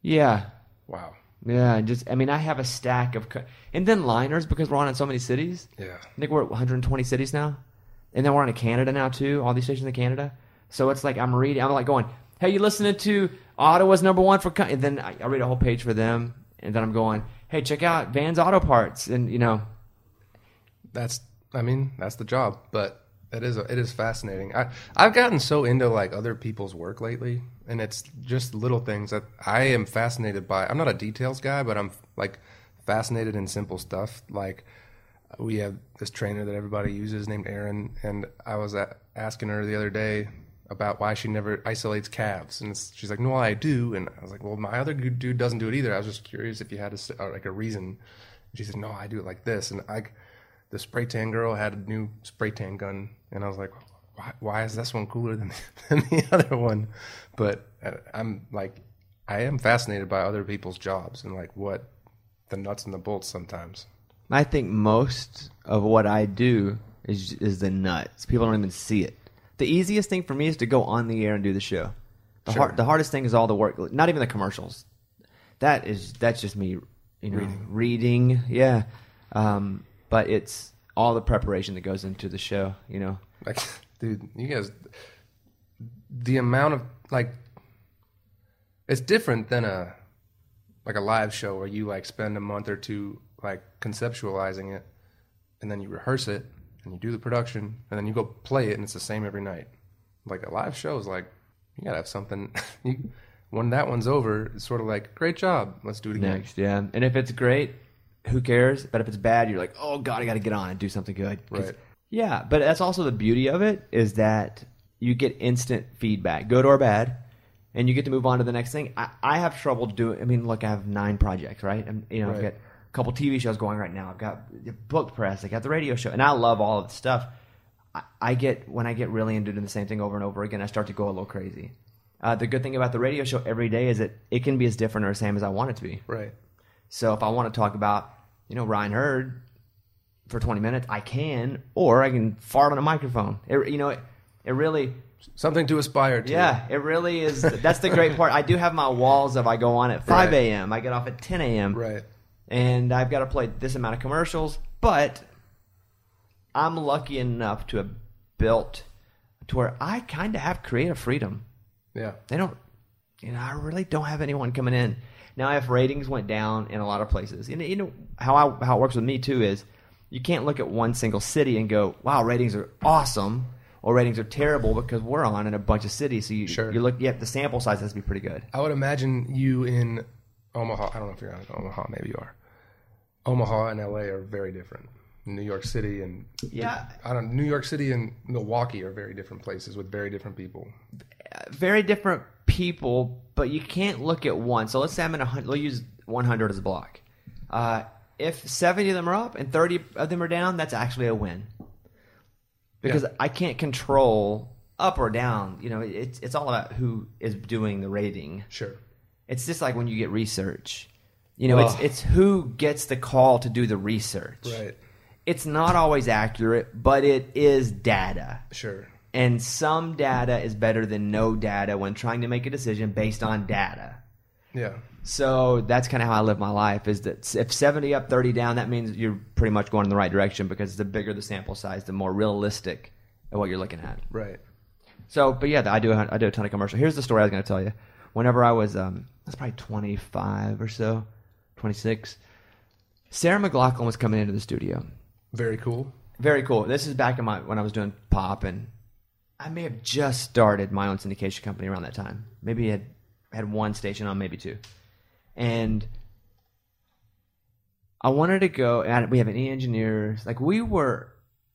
Yeah. Wow. Yeah, and just I mean I have a stack of and then liners because we're on in so many cities. Yeah. I think we're at 120 cities now, and then we're on in Canada now too. All these stations in Canada, so it's like I'm reading. I'm like going, "Hey, you listening to Ottawa's number one for?" And then I, I read a whole page for them, and then I'm going, "Hey, check out Van's Auto Parts," and you know, That's. I mean, that's the job. But it is. It is fascinating. I I've gotten so into like other people's work lately, and it's just little things that I am fascinated by. I'm not a details guy, but I'm like fascinated in simple stuff. Like we have this trainer that everybody uses named Erin, and I was a asking her the other day about why she never isolates calves, and she's like, "No, I do." And I was like, "Well, my other dude doesn't do it either." I was just curious if you had a, uh, like a reason. She said, "No, I do it like this." And I, the spray tan girl had a new spray tan gun, and I was like, "Why, why is this one cooler than, *laughs* than the other one?" But uh, I'm like, I am fascinated by other people's jobs and like what the nuts and the bolts sometimes. I think most of what I do is is the nuts. People don't even see it. The easiest thing for me is to go on the air and do the show. The Sure. hard, the hardest thing is all the work. Not even the commercials. That is that's just me, you know, reading. yeah, um, but it's all the preparation that goes into the show. You know, Like, *laughs* dude, you guys, the amount of like, it's different than a like a live show where you like spend a month or two like conceptualizing it, and then you rehearse it and you do the production, and then you go play it, and it's the same every night. Like a live show is like you gotta have something. *laughs* you, when that one's over, it's sort of like great job, let's do it again. next, yeah. And if it's great, who cares? But if it's bad, you're like, oh god, I got to get on and do something good. Right. Yeah, but that's also the beauty of it is that you get instant feedback, good or bad, and you get to move on to the next thing. I, I have trouble doing. I mean, look, I have nine projects, right? And you know, I've got a couple TV shows going right now. I've got the book press. I got the radio show, and I love all of the stuff. I, I get when I get really into doing the same thing over and over again, I start to go a little crazy. Uh, the good thing about the radio show every day is that it can be as different or the same as I want it to be. Right. So if I want to talk about, you know, Ryan Hurd for 20 minutes, I can, or I can fart on a microphone. It, you know, it, it really, Something to aspire to. yeah, it really is. That's the great part. I do have my walls of I go on at 5 Right. a.m. I get off at 10 a.m. Right. And I've got to play this amount of commercials, but I'm lucky enough to have built to where I kind of have creative freedom. Yeah. They don't, you know, I really don't have anyone coming in. Now, if ratings went down in a lot of places, you know, you know how I, how it works with me too is you can't look at one single city and go, "Wow, ratings are awesome," or "Ratings are terrible," because we're on in a bunch of cities. So you Sure. you look, yeah, the sample size has to be pretty good. I would imagine you in Omaha. I don't know if you're in Omaha. Maybe you are. Omaha and LA are very different. New York City and Yeah, I don't. New York City and Milwaukee are very different places with very different people. very different people, but you can't look at one. So let's say I'm in a hundred. We'll use 100 as a block. Uh, if 70 of them are up and 30 of them are down, that's actually a win. Because Yeah. I can't control up or down. You know, it's it's all about who is doing the rating. Sure. It's just like when you get research. You know, it's it's who gets the call to do the research. Right. It's not always accurate, but it is data. Sure. And some data is better than no data when trying to make a decision based on data. Yeah. So that's kind of how I live my life. Is that if seventy up, thirty down, that means you're pretty much going in the right direction because the bigger the sample size, the more realistic of what you're looking at. Right. So, but yeah, I do I do a ton of commercial. Here's the story I was going to tell you. Whenever I was, um, that's probably 25 or so, 26. Sarah McLachlan was coming into the studio. Very cool. Very cool. This is back in my when I was doing pop, and I may have just started my own syndication company around that time. Maybe had had one station on, maybe two, and I wanted to go. And we have any engineers? Like we were,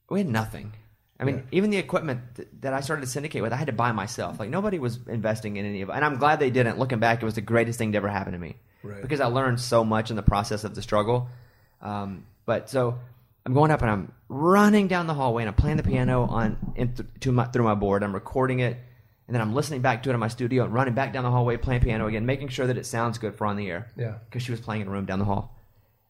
we had nothing. I mean, Yeah. even the equipment th- that I started to syndicate with, I had to buy myself. Like nobody was investing in any of it, and I'm glad they didn't. Looking back, it was the greatest thing to ever happen to me Right. because I learned so much in the process of the struggle. Um, but so I'm going up and I'm running down the hallway and I'm playing the piano on in th- to my, through my board. I'm recording it and then I'm listening back to it in my studio and running back down the hallway playing piano again, making sure that it sounds good for on the air. Yeah. because she was playing in a room down the hall,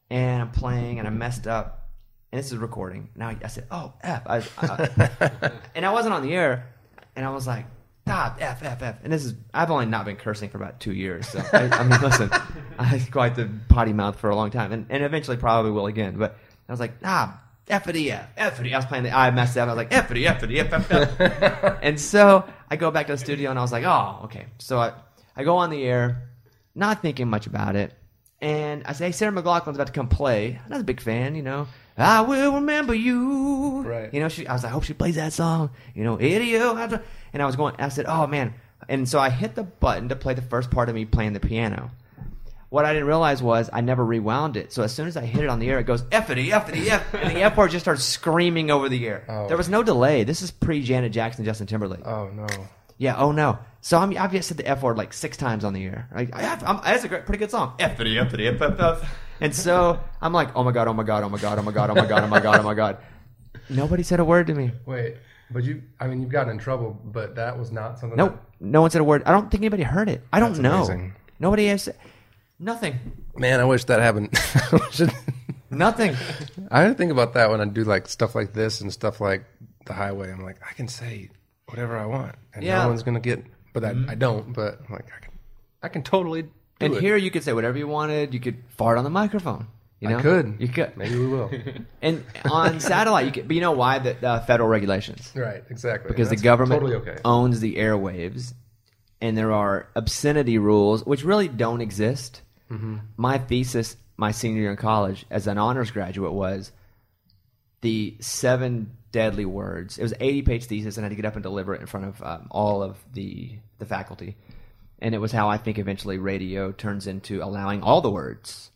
and I'm playing and I messed up. And this is recording. Now I, I said, "Oh f," I, I, *laughs* and I wasn't on the air, and I was like, "Ah, f f f." And this is I've only not been cursing for about two years, so I, I mean, listen, *laughs* I had quite the potty mouth for a long time, and, and eventually probably will again. But I was like, "Ah, effity f, effity." I was playing the I messed up. I was like, "Effity, effity, f f f." *laughs* and so I go back to the studio, and I was like, "Oh, okay." So I I go on the air, not thinking much about it. And I say, hey, Sarah McLachlan's about to come play. I'm not a big fan, you know. I will remember you. Right. You know, she, I was like, I hope she plays that song. You know, idiot. And I was going, I said, oh, man. And so I hit the button to play the first part of me playing the piano. What I didn't realize was I never rewound it. So as soon as I hit it on the air, it goes effity, effity, F. And the F word just starts screaming over the air. Oh. There was no delay. This is pre Janet Jackson, Justin Timberlake. Oh no. Yeah. Oh no. So I'm, I've just said the F word like six times on the air. Like, I have, I'm, that's a great, pretty good song. Fity, Fity, F, F, F. And so I'm like, oh my god, oh my god, oh my god, oh my god, oh my god, oh my god, oh my god. Nobody said a word to me. Wait, but you, I mean, you've gotten in trouble, but that was not something. Nope. No one said a word. I don't think anybody heard it. I don't know. amazing. Nobody has said nothing. Man, I wish that happened. *laughs* I wish it- Nothing. I think about that when I do like stuff like this and stuff like the highway. I'm like, I can say whatever I want, and Yeah. no one's gonna get. But I, I don't. But I'm like, I can, I can totally. Do And it. here you could say whatever you wanted. You could fart on the microphone. You know, I could. You could. Maybe we will. *laughs* And on satellite, you could. But you know why? The uh, federal regulations. right. Exactly. because That's the government totally okay. owns the airwaves and there are obscenity rules which really don't exist Mm-hmm. my thesis my senior year in college as an honors graduate was the seven deadly words it was an 80 page thesis and i had to get up and deliver it in front of um, all of the the faculty and it was how i think eventually radio turns into allowing all the words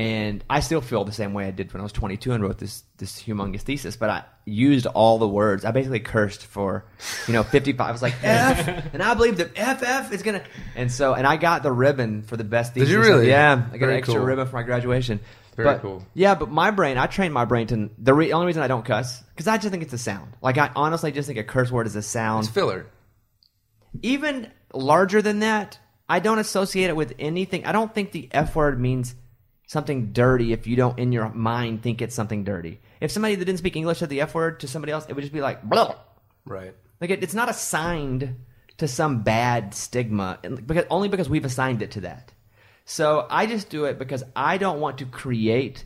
and I still feel the same way I did when I was 22 and wrote this this humongous thesis. But I used all the words. I basically cursed for, you know, 55. I was like *laughs* F, and I believe that FF is gonna. And so, and I got the ribbon for the best thesis. Did you really? Yeah, I got Very an extra cool. ribbon for my graduation. Very but, cool. Yeah, but my brain, I trained my brain to the re, only reason I don't cuss because I just think it's a sound. Like I honestly just think a curse word is a sound It's filler. even larger than that, I don't associate it with anything. I don't think the F word means something dirty if you don't in your mind think it's something dirty. If somebody that didn't speak English said the F word to somebody else, it would just be like, blah. Right. Like it, it's not assigned to some bad stigma because only because we've assigned it to that. So I just do it because I don't want to create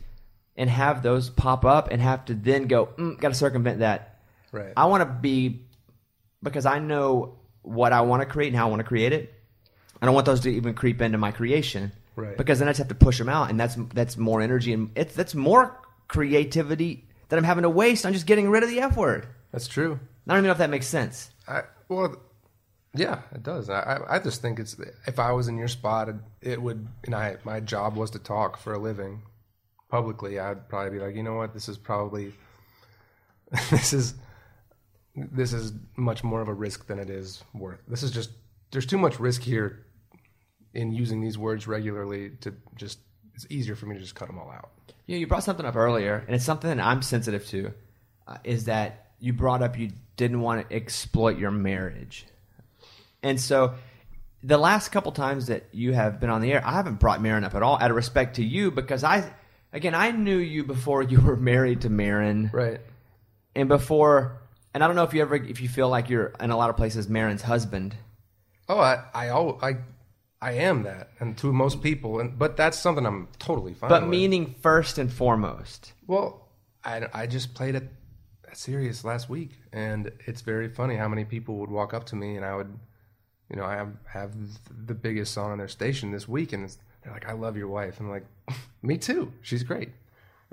and have those pop up and have to then go, mm, got to circumvent that. Right. I want to be because I know what I want to create and how I want to create it. I don't want those to even creep into my creation, Right. Because then I just have to push them out, and that's that's more energy and it's that's more creativity that I'm having to waste on just getting rid of the F word. That's true. I don't even know if that makes sense. I, well, yeah, it does. I, I- just think it's if I was in your spot, it would. And I, my job was to talk for a living publicly. I'd probably be like, you know what, this is probably, *laughs* this is, this is much more of a risk than it is worth. This is just there's too much risk here in using these words regularly to just. It's easier for me to just cut them all out. Yeah, you brought something up earlier, and it's something that I'm sensitive to. Uh, is that you brought up you didn't want to exploit your marriage, and so the last couple times that you have been on the air, I haven't brought Maren up at all out of respect to you because I, again, I knew you before you were married to Maren, Right. and before, and I don't know if you ever, if you feel like you're in a lot of places Maren's husband. Oh, I, I, I, I am that, and to most people, and but that's something I'm totally fine. With. But with. meaning first and foremost, Well, I, I just played a, a series last week, and it's very funny how many people would walk up to me, and I would, you know, I have have the biggest song on their station this week, and it's, they're like, "I love your wife," and I'm like, *laughs* "Me too, she's great."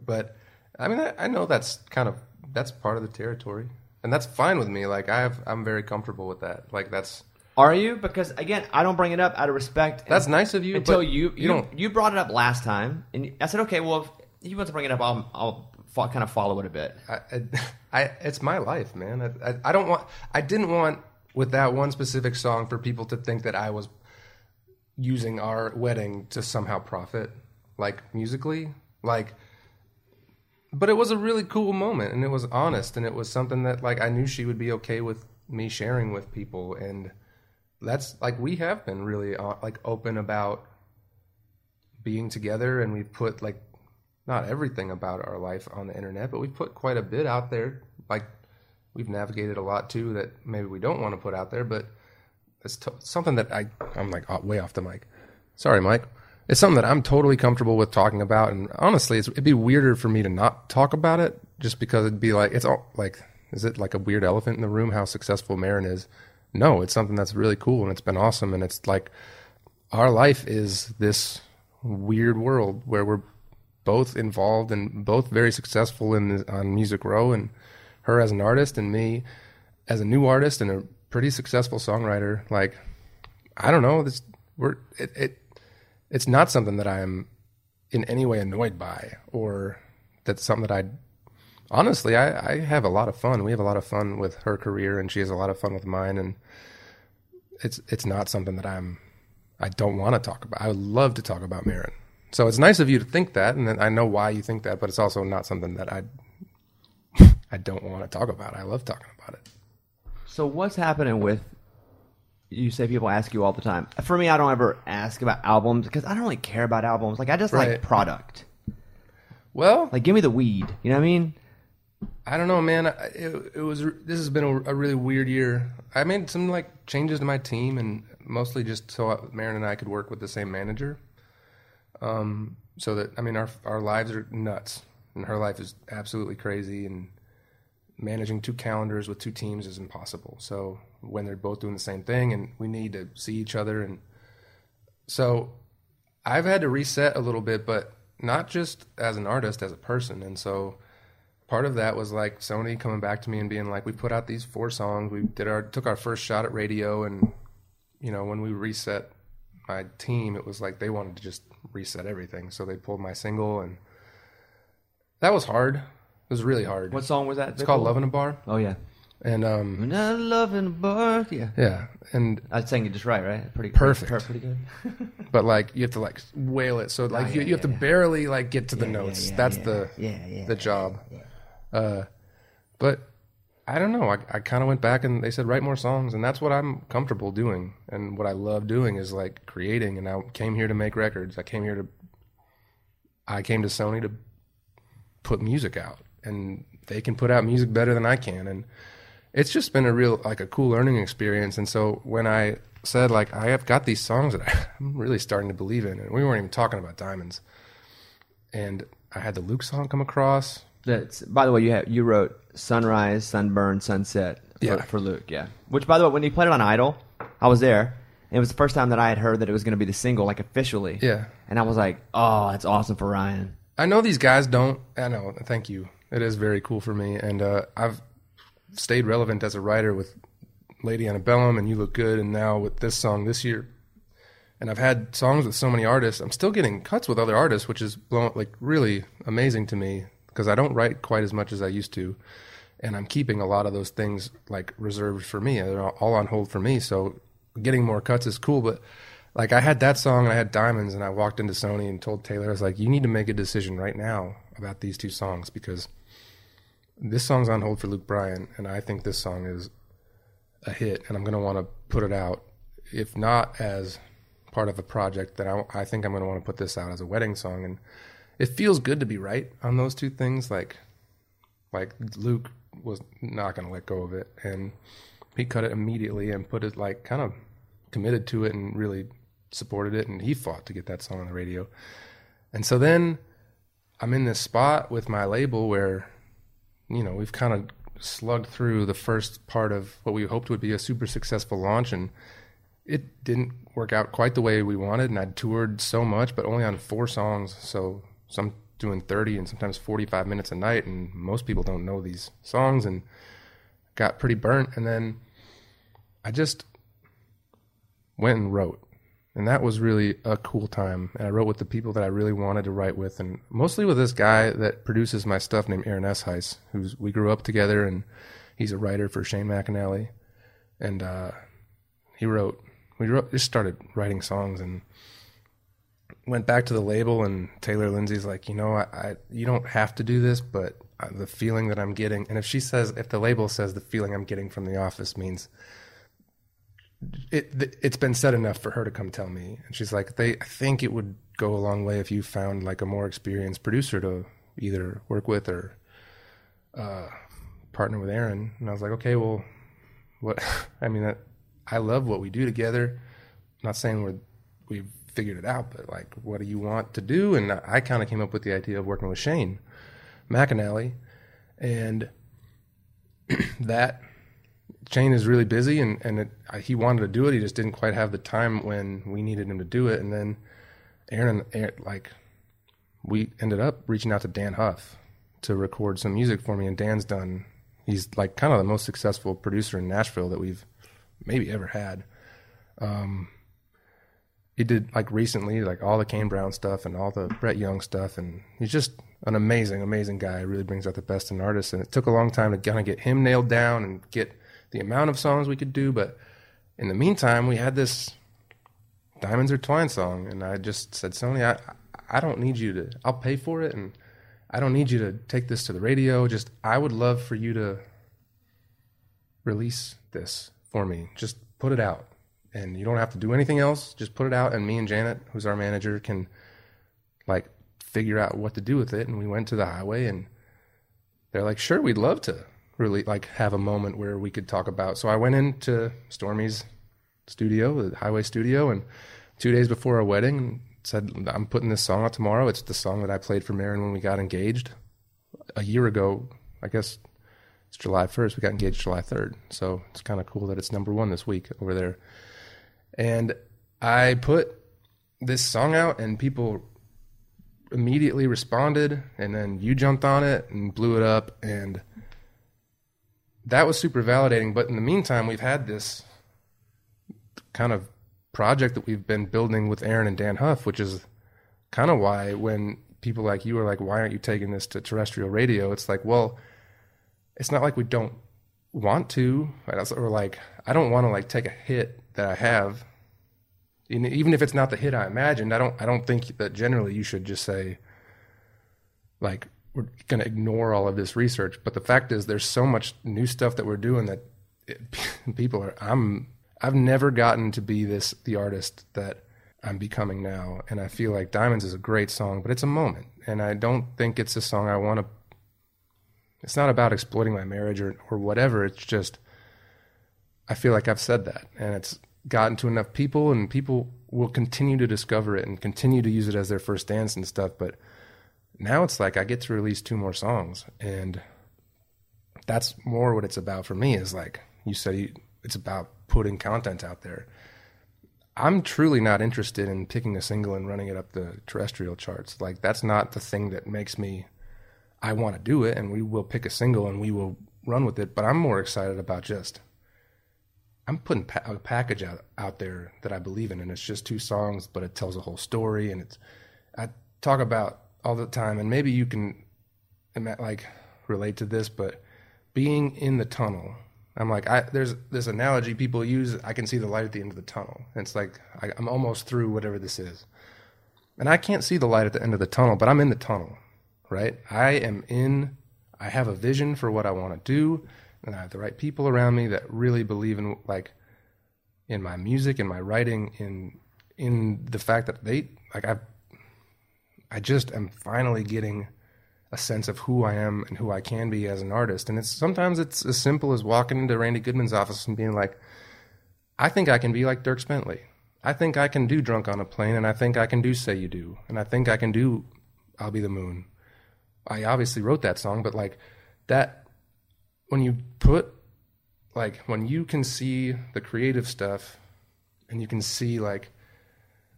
But I mean, I, I know that's kind of that's part of the territory, and that's fine with me. Like I have, I'm very comfortable with that. Like that's are you? Because again, I don't bring it up out of respect. That's nice of you, Until you, you you don't- you brought it up last time, and I said, okay, well, if you want to bring it up, I'll I'll fo- kind of follow it a bit. I, I, *laughs* I it's my life, man. I, I, I don't want. I didn't want with that one specific song for people to think that I was using our wedding to somehow profit, like musically, like. But it was a really cool moment, and it was honest, and it was something that like I knew she would be okay with me sharing with people, and that's like we have been really uh, like open about being together, and we've put like not everything about our life on the internet, but we've put quite a bit out there. Like we've navigated a lot too that maybe we don't want to put out there, but it's something that I I'm like way off the mic. Sorry, Mike. It's something that I'm totally comfortable with talking about, and honestly, it'd be weirder for me to not talk about it, just because it'd be like it's all like, is it like a weird elephant in the room how successful Maren is? No, it's something that's really cool and it's been awesome, and it's like our life is this weird world where we're both involved and both very successful in the, on Music Row, and her as an artist and me as a new artist and a pretty successful songwriter. Like, I don't know, this we're it, it it's not something that I'm in any way annoyed by, or that's something that I honestly I, I have a lot of fun. We have a lot of fun with her career, and she has a lot of fun with mine, and it's it's not something that I'm I don't want to talk about. I would love to talk about Maren. So it's nice of you to think that, and then I know why you think that, but it's also not something that I I don't want to talk about. I love talking about it. So what's happening with? You say people ask you all the time. For me, I don't ever ask about albums because I don't really care about albums. Like I just Right. like product. Well, Like give me the weed. You know what I mean? I don't know, man. It, it was this has been a, a really weird year. I made some like changes to my team, and mostly just so Maren and I could work with the same manager. Um, so that I mean, our our lives are nuts, and her life is absolutely crazy, and managing two calendars with two teams is impossible. So when they're both doing the same thing, and we need to see each other, and so I've had to reset a little bit, but not just as an artist, as a person, and so part of that was like Sony coming back to me and being like, "We put out these four songs. We did our took our first shot at radio, and you know, when we reset my team, it was like they wanted to just reset everything. So they pulled my single, and that was hard. It was really hard. What song was that? It's called "Love in a Bar," Oh yeah. and um, Not love in a bar. Yeah. yeah, and I sang it just right, right? Pretty Perfect. Pretty, pretty good. *laughs* but like you have to like wail it, so like Oh, you, yeah, have to yeah, yeah. barely like get to the Yeah, yeah, notes. yeah, That's yeah. the Yeah, yeah, the job. Uh, but I don't know. I, I kind of went back and they said write more songs, and that's what I'm comfortable doing, and what I love doing is like creating. And I came here to make records. I came here to. I came to Sony to put music out, and they can put out music better than I can, and it's just been a real like a cool learning experience. And so when I said like I have got these songs that *laughs* I'm really starting to believe in, and we weren't even talking about diamonds, and I had the Luke song come across. That's by the way, you have, you wrote Sunrise, Sunburn, Sunset for, Yeah. for Luke, yeah. Which by the way, when you played it on Idol, I was there. And it was the first time that I had heard that it was going to be the single, like officially. Yeah. And I was like, oh, that's awesome for Ryan. I know these guys don't. I know. Thank you. It is very cool for me, and uh, I've stayed relevant as a writer with Lady Antebellum and You Look Good, and now with this song this year. And I've had songs with so many artists. I'm still getting cuts with other artists, which is blown, like really amazing to me because I don't write quite as much as I used to, and I'm keeping a lot of those things like reserved for me. They're all on hold for me. So getting more cuts is cool, but like I had that song and I had Diamonds, and I walked into Sony and told Taylor, I was like, "You need to make a decision right now about these two songs because this song's on hold for Luke Bryan, and I think this song is a hit, and I'm going to want to put it out, if not as part of a project, that I, I think I'm going to want to put this out as a wedding song, and it feels good to be right on those two things. Like, like Luke was not going to let go of it, and he cut it immediately and put it like kind of committed to it and really supported it, and he fought to get that song on the radio, and so then I'm in this spot with my label where you know, we've kind of slugged through the first part of what we hoped would be a super successful launch, and it didn't work out quite the way we wanted. And I'd toured so much, but only on four songs. So some doing 30 and sometimes 45 minutes a night, and most people don't know these songs, and got pretty burnt. And then I just went and wrote. And that was really a cool time. And I wrote with the people that I really wanted to write with, and mostly with this guy that produces my stuff named Aaron Eshuis, who's we grew up together, and he's a writer for Shane McAnally. And uh, he wrote, we wrote, just started writing songs, and went back to the label. And Taylor Lindsey's like, you know, I, I you don't have to do this, but uh, the feeling that I'm getting, and if she says, if the label says the feeling I'm getting from The Office means it, it's been said enough for her to come tell me and she's like they I think it would go a long way if you found like a more experienced producer to either work with or uh partner with Aaron and I was like okay well what *laughs* I mean that I love what we do together I'm not saying we're we've figured it out but like what do you want to do and I kind of came up with the idea of working with Shane McAnally and *clears throat* that Shane is really busy, and and it, I, he wanted to do it. He just didn't quite have the time when we needed him to do it. And then Aaron, Aaron like, we ended up reaching out to Dann Huff to record some music for me. And Dann's done. He's like kind of the most successful producer in Nashville that we've maybe ever had. Um, he did like recently, like all the Kane Brown stuff and all the Brett Young stuff, and he's just an amazing, amazing guy. He really brings out the best in artists, and it took a long time to kind of get him nailed down and get the amount of songs we could do, but in the meantime, we had this Diamonds or Twine song, and I just said, Sony, I, I don't need you to, I'll pay for it, and I don't need you to take this to the radio. Just, I would love for you to release this for me. Just put it out. And you don't have to do anything else. Just put it out, and me and Janet, who's our manager, can like figure out what to do with it. And we went to the highway, and they're like, sure, we'd love to really like have a moment where we could talk about. So I went into Stormy's studio, the highway studio, and two days before our wedding, said, I'm putting this song out tomorrow. It's the song that I played for Maren when we got engaged a year ago. I guess it's July 1st. We got engaged July 3rd. So it's kind of cool that it's number one this week over there. And I put this song out, and people immediately responded. And then you jumped on it and blew it up. And that was super validating. But in the meantime, we've had this kind of project that we've been building with Aaron and Dann Huff, which is kind of why when people like you are like, why aren't you taking this to terrestrial radio? It's like, well, it's not like we don't want to, or like, I don't want to like take a hit that I have. And even if it's not the hit I imagined, I don't, I don't think that generally you should just say, like, we're going to ignore all of this research. But the fact is, there's so much new stuff that we're doing that it, *laughs* people are, I'm, I've never gotten to be this the artist that I'm becoming now, and I feel like Diamonds is a great song, but it's a moment, and I don't think it's a song I want to. It's not about exploiting my marriage or or whatever. It's just I feel like I've said that, and it's gotten to enough people, and people will continue to discover it and continue to use it as their first dance and stuff. But now it's like I get to release two more songs, and that's more what it's about for me. Is like you said, it's about putting content out there. I'm truly not interested in picking a single and running it up the terrestrial charts. Like that's not the thing that makes me I want to do it and we will pick a single and we will run with it, but I'm more excited about just I'm putting pa- a package out out there that I believe in and it's just two songs but it tells a whole story and it's I talk about all the time and maybe you can like relate to this but being in the tunnel I'm like, I, there's this analogy people use. I can see the light at the end of the tunnel. And it's like I, I'm almost through whatever this is, and I can't see the light at the end of the tunnel, but I'm in the tunnel, right? I am in. I have a vision for what I want to do, and I have the right people around me that really believe in like in my music, in my writing, in in the fact that they like I. I just am finally getting a sense of who I am and who I can be as an artist. And it's sometimes it's as simple as walking into Randy Goodman's office and being like, I think I can be like Dierks Bentley. I think I can do Drunk on a Plane, and I think I can do Say You Do, and I think I can do I'll Be the Moon. I obviously wrote that song, but like that, when you put, like, when you can see the creative stuff and you can see, like,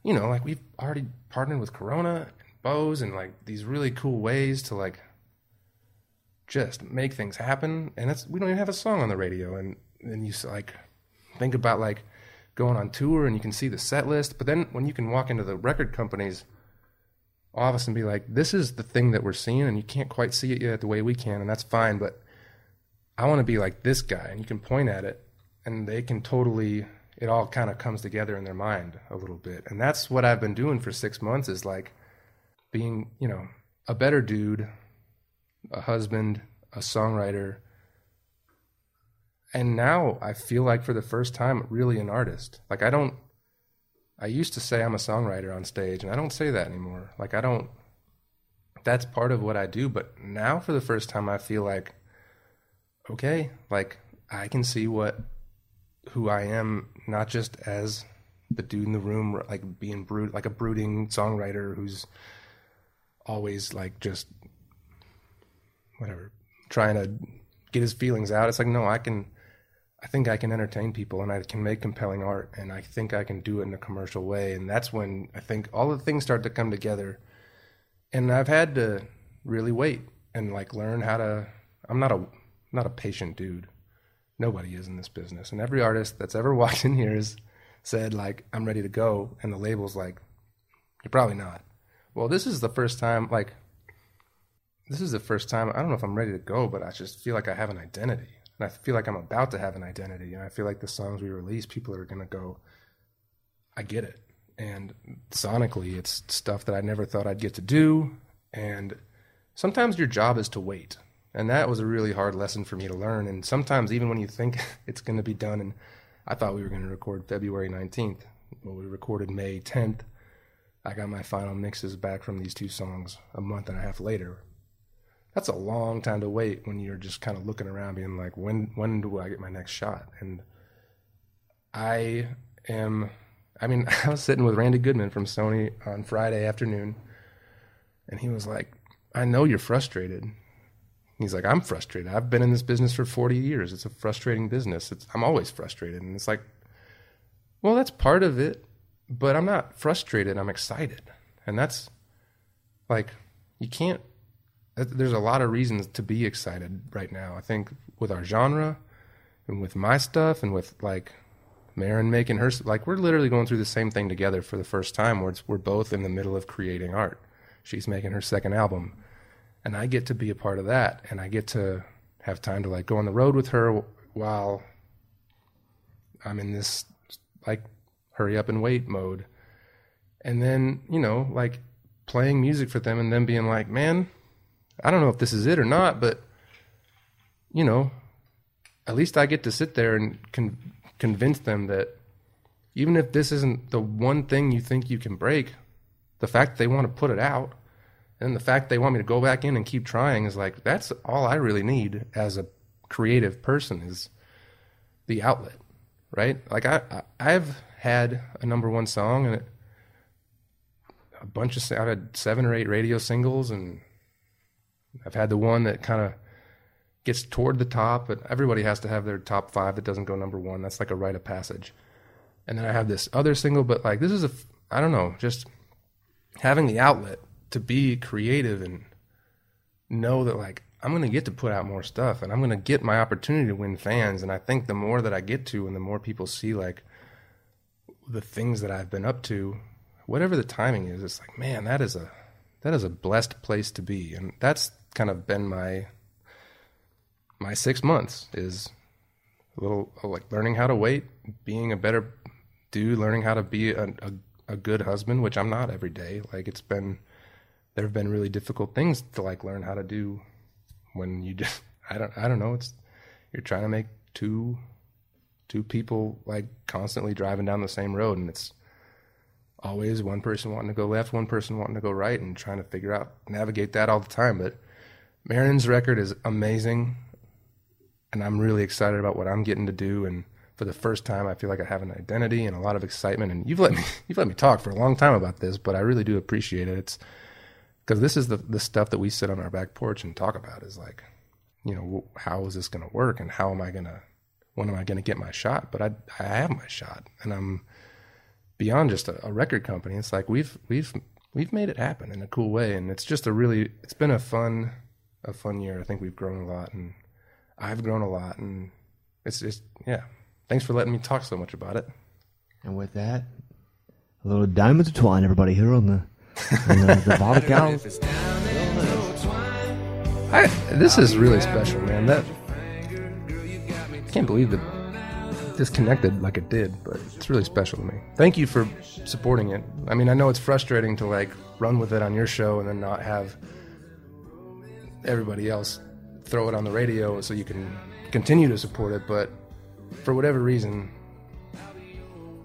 you know, like we've already partnered with Corona and Bose and like these really cool ways to like just make things happen. And it's we don't even have a song on the radio. And then you like think about like going on tour and you can see the set list. But then when you can walk into the record companies office and be like, this is the thing that we're seeing, and you can't quite see it yet the way we can, and that's fine. But I want to be like this guy, and you can point at it, and they can totally. It all kind of comes together in their mind a little bit, and that's what I've been doing for six months. Is like being, you know, a better dude, a husband, a songwriter. And now I feel like for the first time, really an artist. Like I don't, I used to say I'm a songwriter on stage, and I don't say that anymore. Like I don't, that's part of what I do. But now for the first time, I feel like, okay, like I can see what, who I am, not just as the dude in the room, like being brood, like a brooding songwriter who's always like just whatever trying to get his feelings out it's like no i can i think i can entertain people and i can make compelling art and i think i can do it in a commercial way. And that's when i think all the things start to come together. And i've had to really wait and like learn how to i'm not a not a patient dude. Nobody is in this business. And every artist that's ever *laughs* walked in here has said like i'm ready to go. And the label's like you're probably not. Well, this is the first time, like, this is the first time. I don't know if I'm ready to go, but I just feel like I have an identity. And I feel like I'm about to have an identity, and I feel like the songs we release, people are gonna go, I get it, and sonically, it's stuff that I never thought I'd get to do, and sometimes your job is to wait, and that was a really hard lesson for me to learn, and sometimes even when you think *laughs* it's gonna be done, and I thought we were gonna record February 19th, well, we recorded May 10th. I got my final mixes back from these two songs a month and a half later. That's a long time to wait when you're just kind of looking around, being like, when when do I get my next shot? And I am, I mean, *laughs* I was sitting with Randy Goodman from Sony on Friday afternoon, and he was like, I know you're frustrated. He's like, I'm frustrated. I've been in this business for 40 years. It's a frustrating business. It's, I'm always frustrated. And it's like, well, that's part of it, but I'm not frustrated. I'm excited. And that's like, you can't, there's a lot of reasons to be excited right now. I think with our genre and with my stuff and with like Maren making her, like, we're literally going through the same thing together for the first time where we're both in the middle of creating art. She's making her second album and I get to be a part of that, and I get to have time to like go on the road with her while I'm in this like hurry up and wait mode, and then you know like playing music for them and then being like, man, I don't know if this is it or not, but you know, at least I get to sit there and con- convince them that even if this isn't the one thing you think you can break, the fact they want to put it out and the fact they want me to go back in and keep trying is like that's all I really need as a creative person is the outlet, right? Like I, I I've had a number one song and it, a bunch of I've had seven or eight radio singles and I've had the one that kind of gets toward the top, but everybody has to have their top five that doesn't go number one. That's like a rite of passage. And then I have this other single, but like this is a I don't know, just having the outlet to be creative and know that like I'm going to get to put out more stuff and I'm going to get my opportunity to win fans and I think the more that I get to and the more people see like the things that I've been up to whatever the timing is it's like man that is a that is a blessed place to be and that's kind of been my my 6 months is a little oh, like learning how to wait being a better dude learning how to be a, a, a good husband which I'm not every day. Like it's been there have been really difficult things to like learn how to do when you just *laughs* I don't I don't know. It's you're trying to make two two people like constantly driving down the same road and it's always one person wanting to go left one person wanting to go right and trying to figure out navigate that all the time. But Maren's record is amazing and I'm really excited about what I'm getting to do. And for the first time I feel like I have an identity and a lot of excitement. And you've let me *laughs* you've let me talk for a long time about this but I really do appreciate it. It's because this is the the stuff that we sit on our back porch and talk about is like you know how is this going to work and how am i going to when am i going to get my shot? But i i have my shot and i'm beyond just a, a record company. It's like we've we've we've made it happen in a cool way and it's just a really it's been a fun a fun year i think we've grown a lot and i've grown a lot and it's just yeah thanks for letting me talk so much about it And with that, A little diamonds or twine, everybody here on the on the, the *laughs* Bottle Cow. I, this is really special, man. That I can't believe that disconnected like it did, but it's really special to me. Thank you for supporting it. I mean, I know it's frustrating to like run with it on your show and then not have everybody else throw it on the radio so you can continue to support it, but for whatever reason,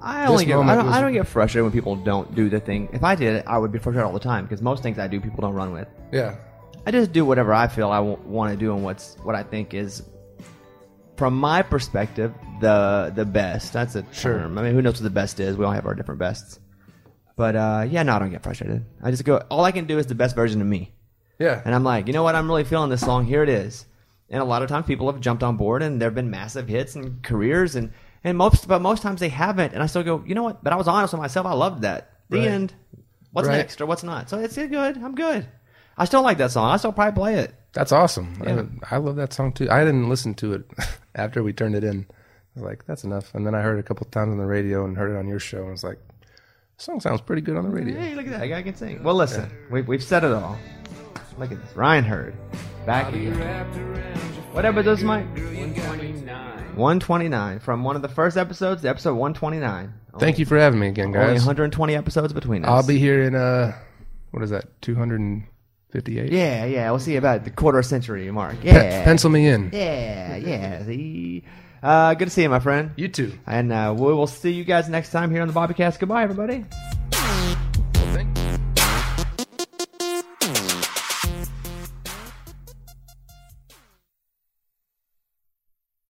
I only get I don't, I don't get frustrated when people don't do the thing. If I did it, I would be frustrated all the time because most things I do, people don't run with. yeah, I just do whatever I feel I w- want to do and what's what I think is, from my perspective, the the best. That's a Sure. term. I mean, who knows what the best is? We all have our different bests. But uh, yeah, no, I don't get frustrated. I just go. All I can do is the best version of me, yeah, and I'm like, you know what? I'm really feeling this song. Here it is. And a lot of times people have jumped on board, and there have been massive hits and careers, and and most but most times they haven't. And I still go, you know what? But I was honest with myself. I loved that. The Right. end. What's Right. next or what's not? So it's good. I'm good. I still like that song. I still probably play it. that's awesome. Yeah. I, I love that song too. I didn't listen to it *laughs* after we turned it in. I was like, that's enough. And then I heard it a couple times on the radio and heard it on your show. And I was like, the song sounds pretty good on the radio. Hey, look at that. Guy can sing. Well, listen, we've, we've said it all. Look at this. Ryan Hurd. Back again. Whatever does Mike. 129 from one of the first episodes to episode 129. Thank you for having me again, Only guys. 120 episodes between us. I'll be here in uh, what is that? Two hundred and fifty-eight. Yeah, yeah. We'll see about the quarter century mark. Pe- Yeah. pencil me in. Yeah, yeah. See? Uh, good to see you, my friend. You too. And uh, we will see you guys next time here on the Bobbycast. Goodbye, everybody.